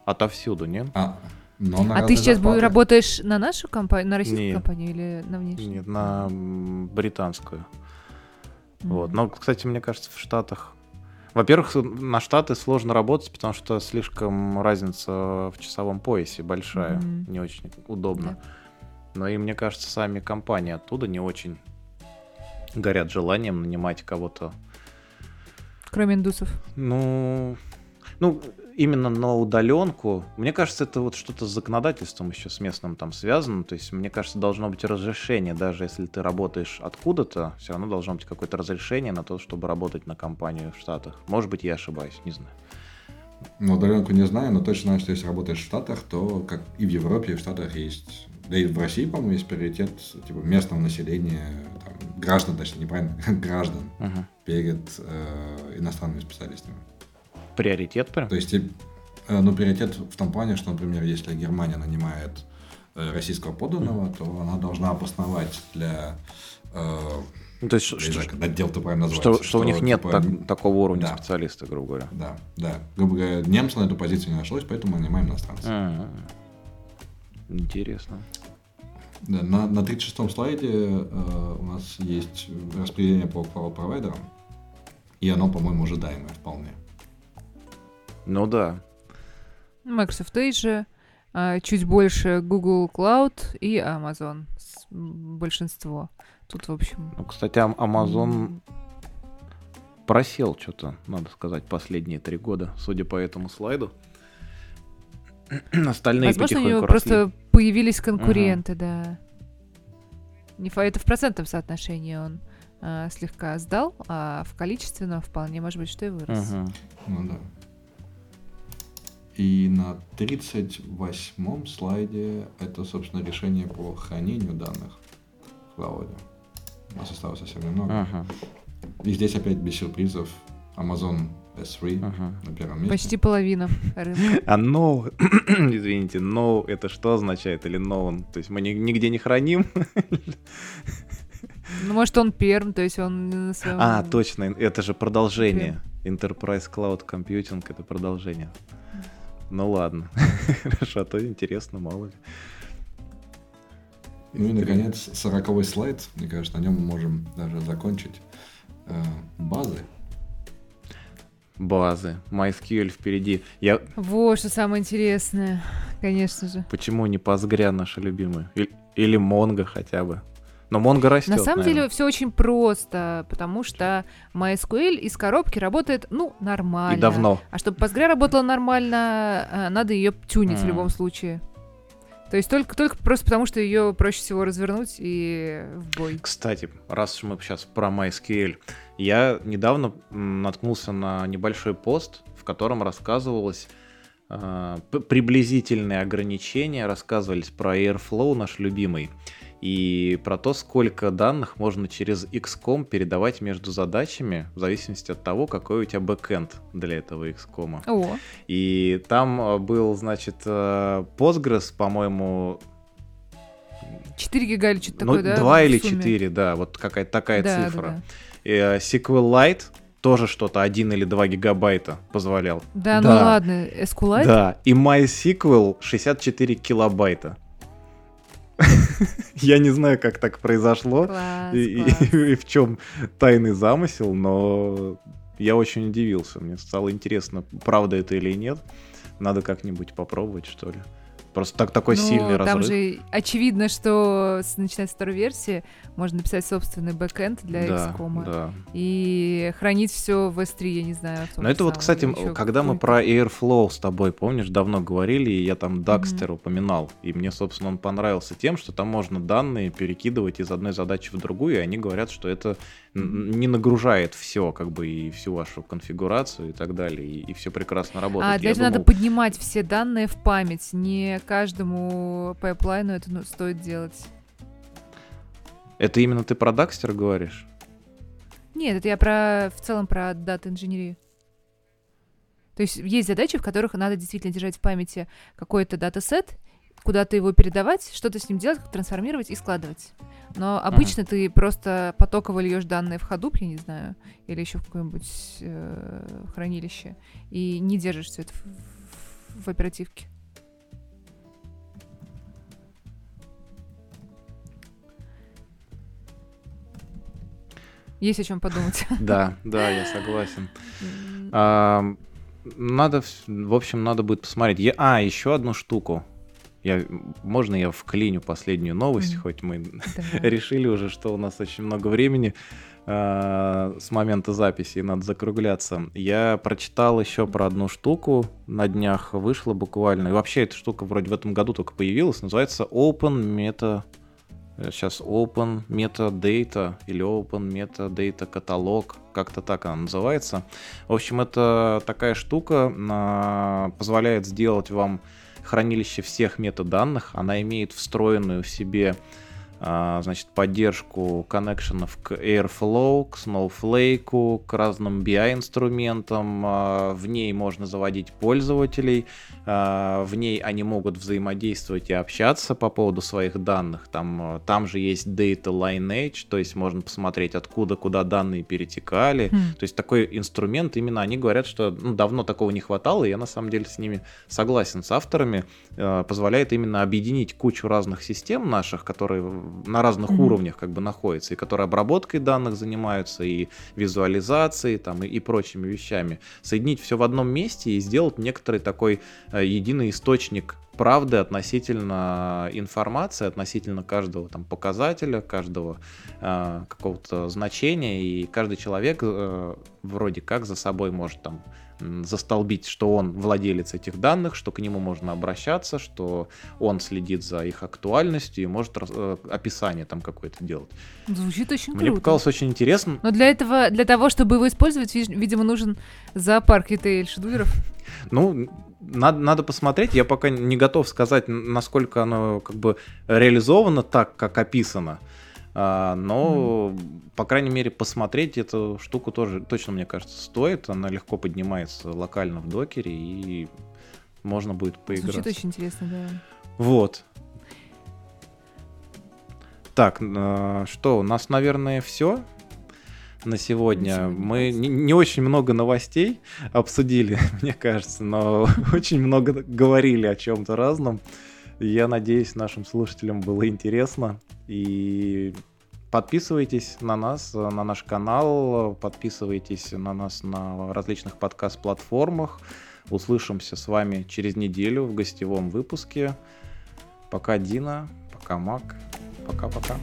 Speaker 1: отовсюду, нет?
Speaker 2: А, но
Speaker 3: А ты сейчас
Speaker 2: зарплаты.
Speaker 3: будешь работаешь на нашу компанию, на российскую
Speaker 1: Нет.
Speaker 3: компанию или на внешнюю?
Speaker 1: Нет, на британскую.
Speaker 3: Мгм.
Speaker 1: Вот. Но, кстати, мне кажется, в Штатах... Во-первых, на Штаты сложно работать, потому что слишком разница в часовом поясе большая.
Speaker 3: Мгм.
Speaker 1: Не очень удобно. Но и, мне кажется, сами компании оттуда не очень горят желанием нанимать кого-то
Speaker 3: Кроме индусов.
Speaker 1: Ну, ну, именно на удаленку. Мне кажется, это вот что-то с законодательством еще с местным там связано. То есть, мне кажется, должно быть разрешение, даже если ты работаешь откуда-то, все равно должно быть какое-то разрешение на то, чтобы работать на компанию в Штатах. Может быть, я ошибаюсь, не знаю.
Speaker 2: Ну, удаленку не знаю, но точно знаю, что если работаешь в Штатах, то как и в Европе, и в Штатах есть, да и в России, по-моему, есть приоритет типа, местного населения, там, граждан, точнее, неправильно, граждан
Speaker 1: Мгм.
Speaker 2: перед э, иностранными специалистами.
Speaker 1: Приоритет прям?
Speaker 2: То есть, э, ну, приоритет в том плане, что, например, если Германия нанимает э, российского подданного, то она должна обосновать для, э,
Speaker 1: Ну, то есть, что,
Speaker 2: как отдел ты правильно
Speaker 1: что,
Speaker 2: называется,
Speaker 1: что у них нет
Speaker 2: типа,
Speaker 1: так- такого уровня
Speaker 2: да.
Speaker 1: специалиста, грубо говоря.
Speaker 2: Да, да. Грубо говоря, немцы на эту позицию не нашлось, поэтому нанимаем иностранцев.
Speaker 1: М. Интересно.
Speaker 2: Да, на, на 36-м слайде э, у нас есть распределение по cloud-провайдерам, и оно, по-моему, ожидаемое вполне.
Speaker 1: Ну да.
Speaker 3: Microsoft Azure, а, чуть больше Google Cloud и Amazon. Большинство. Тут, в общем...
Speaker 1: Ну, кстати, Amazon просел что-то, надо сказать, последние три года, судя по этому слайду. Остальные
Speaker 3: Возможно, у него
Speaker 1: росли.
Speaker 3: просто появились конкуренты, да. Не это в процентном соотношении он а, слегка сдал, а в количественном вполне может быть, что и вырос.
Speaker 1: Мгм.
Speaker 2: Ну да. И на 38-м слайде это, собственно, решение по хранению данных в клауде. У нас осталось совсем немного.
Speaker 1: Мгм.
Speaker 2: И здесь опять без сюрпризов Amazon S3
Speaker 1: Ага.
Speaker 2: на первом месте.
Speaker 3: Почти половина рынка.
Speaker 1: А no, извините, no это что означает или known? То есть мы ни- нигде не храним?
Speaker 3: Ну, может, он перм, то есть он на своем...
Speaker 1: А, точно, это же продолжение. Enterprise Cloud Computing это продолжение. Ну ладно. Хорошо, а то интересно, мало ли.
Speaker 2: Ну и, наконец, сороковой слайд. Мне кажется, на нем мы можем даже закончить. Э, Базы.
Speaker 1: Базы. MySQL впереди. Я
Speaker 3: Вот, что самое интересное, конечно же.
Speaker 1: почему не Postgre наши любимые? Или, или Mongo хотя бы. Но Mongo растет.
Speaker 3: На самом
Speaker 1: наверное.
Speaker 3: деле все очень просто, потому что MySQL из коробки работает, ну, нормально.
Speaker 1: И давно.
Speaker 3: А чтобы Postgre работала нормально, э, надо ее тюнить в
Speaker 1: М.
Speaker 3: любом случае. То есть только, только просто потому, что ее проще всего развернуть и в бой.
Speaker 1: Кстати, раз уж мы сейчас про MySQL, я недавно наткнулся на небольшой пост, в котором рассказывалось п- приблизительные ограничения, рассказывались про Airflow, наш любимый, и про то, сколько данных можно через XCOM передавать между задачами, в зависимости от того, какой у тебя бэкэнд для этого XCOM.
Speaker 3: О,
Speaker 1: И там а, был, значит, а, Postgres, по-моему,
Speaker 3: 4 гига или что-то
Speaker 1: ну,
Speaker 3: такое, да?
Speaker 1: 2
Speaker 3: в
Speaker 1: или
Speaker 3: сумме?
Speaker 1: 4, да, вот какая-то такая
Speaker 3: Да, да,
Speaker 1: цифра.
Speaker 3: да.
Speaker 1: И, э, SQLite тоже что-то 1 или 2 гигабайта позволял.
Speaker 3: Да, ну
Speaker 1: Да.
Speaker 3: ладно, SQLite?
Speaker 1: Да, и MySQL 64 килобайта. Я не знаю, как так произошло
Speaker 3: Класс,
Speaker 1: и, и-
Speaker 3: класс.
Speaker 1: и в чем тайный замысел, но я очень удивился. Мне стало интересно, правда это или нет. Надо как-нибудь попробовать, что ли. Просто так, такой
Speaker 3: Ну,
Speaker 1: сильный
Speaker 3: там
Speaker 1: разрыв.
Speaker 3: же очевидно, что с, начиная со второй версии можно написать собственный бэкэнд для
Speaker 1: да,
Speaker 3: XCOM
Speaker 1: да.
Speaker 3: и хранить все в S3, я не знаю.
Speaker 1: Но это вот, кстати, когда мы про Airflow с тобой, помнишь, давно говорили, и я там Дакстер упоминал, и мне, собственно, он понравился тем, что там можно данные перекидывать из одной задачи в другую, и они говорят, что это не нагружает все, как бы, и всю вашу конфигурацию и так далее, и, все прекрасно работает.
Speaker 3: А для этого надо поднимать все данные в память. Не каждому пайплайну это ну, стоит делать.
Speaker 1: Это именно ты про Дакстер говоришь?
Speaker 3: Нет, это я про в целом про дата-инженерию. То есть есть задачи, в которых надо действительно держать в памяти какой-то датасет, куда-то его передавать, что-то с ним делать, как трансформировать и складывать. Но обычно ты просто потоково льешь данные в Hadoop, я не знаю, или еще в какое-нибудь э, хранилище, и не держишь все это в, в- в оперативке. Есть о чем подумать.
Speaker 1: Да, да, я согласен. А, Надо, в общем, надо будет посмотреть. Я- а, еще одну штуку. Я, можно я вклиню последнюю новость,
Speaker 3: Мгм.
Speaker 1: хоть мы решили уже, что у нас очень много времени а, с момента записи, и надо закругляться. Я прочитал еще про одну штуку, на днях вышла буквально. И вообще эта штука вроде в этом году только появилась, называется Open Meta... Сейчас Open Metadata или Open Metadata каталог, как-то так она называется. В общем, это такая штука, а, позволяет сделать вам хранилище всех метаданных. Она имеет встроенную в себе значит, поддержку коннекшенов к Airflow, к Snowflake, к разным BI-инструментам. а, В ней можно заводить пользователей. а, В ней они могут взаимодействовать и общаться по поводу своих данных. Там, а, там же есть Data Lineage, то есть можно посмотреть, откуда куда данные перетекали.
Speaker 3: Хм.
Speaker 1: То есть такой инструмент, именно они говорят, что ну, давно такого не хватало, и я на самом деле с ними согласен, с авторами, позволяет именно объединить кучу разных систем наших, которые на разных
Speaker 3: Мгм.
Speaker 1: уровнях как бы находятся, и которые обработкой данных занимаются, и визуализацией, там, и, и прочими вещами. Соединить все в одном месте и сделать некоторый такой э, единый источник правды относительно информации, относительно каждого там показателя, каждого э, какого-то значения, и каждый человек э, вроде как за собой может там застолбить, что он владелец этих данных, что к нему можно обращаться, что он следит за их актуальностью и может э, описание там какое-то делать.
Speaker 3: Звучит очень
Speaker 1: Мне
Speaker 3: круто.
Speaker 1: показалось очень интересно.
Speaker 3: Но для этого, для того, чтобы его использовать, видимо, нужен зоопарк ритейл шедуверов.
Speaker 1: Ну, надо, надо посмотреть. Я пока не готов сказать, насколько оно как бы реализовано так, как описано. А, но, по крайней мере, посмотреть эту штуку тоже точно, мне кажется, стоит. Она легко поднимается локально в докере, и можно будет поиграть.
Speaker 3: Звучит очень интересно, да.
Speaker 1: Вот. Так, э, что, у нас, наверное, все на сегодня. Мы не, не очень много новостей обсудили, мне кажется, но очень много говорили о чем-то разном. Я надеюсь, нашим слушателям было интересно. И подписывайтесь на нас, э, на наш канал, подписывайтесь на нас на различных подкаст-платформах. Услышимся с вами через неделю в гостевом выпуске. Пока Дина, пока Мак, пока-пока.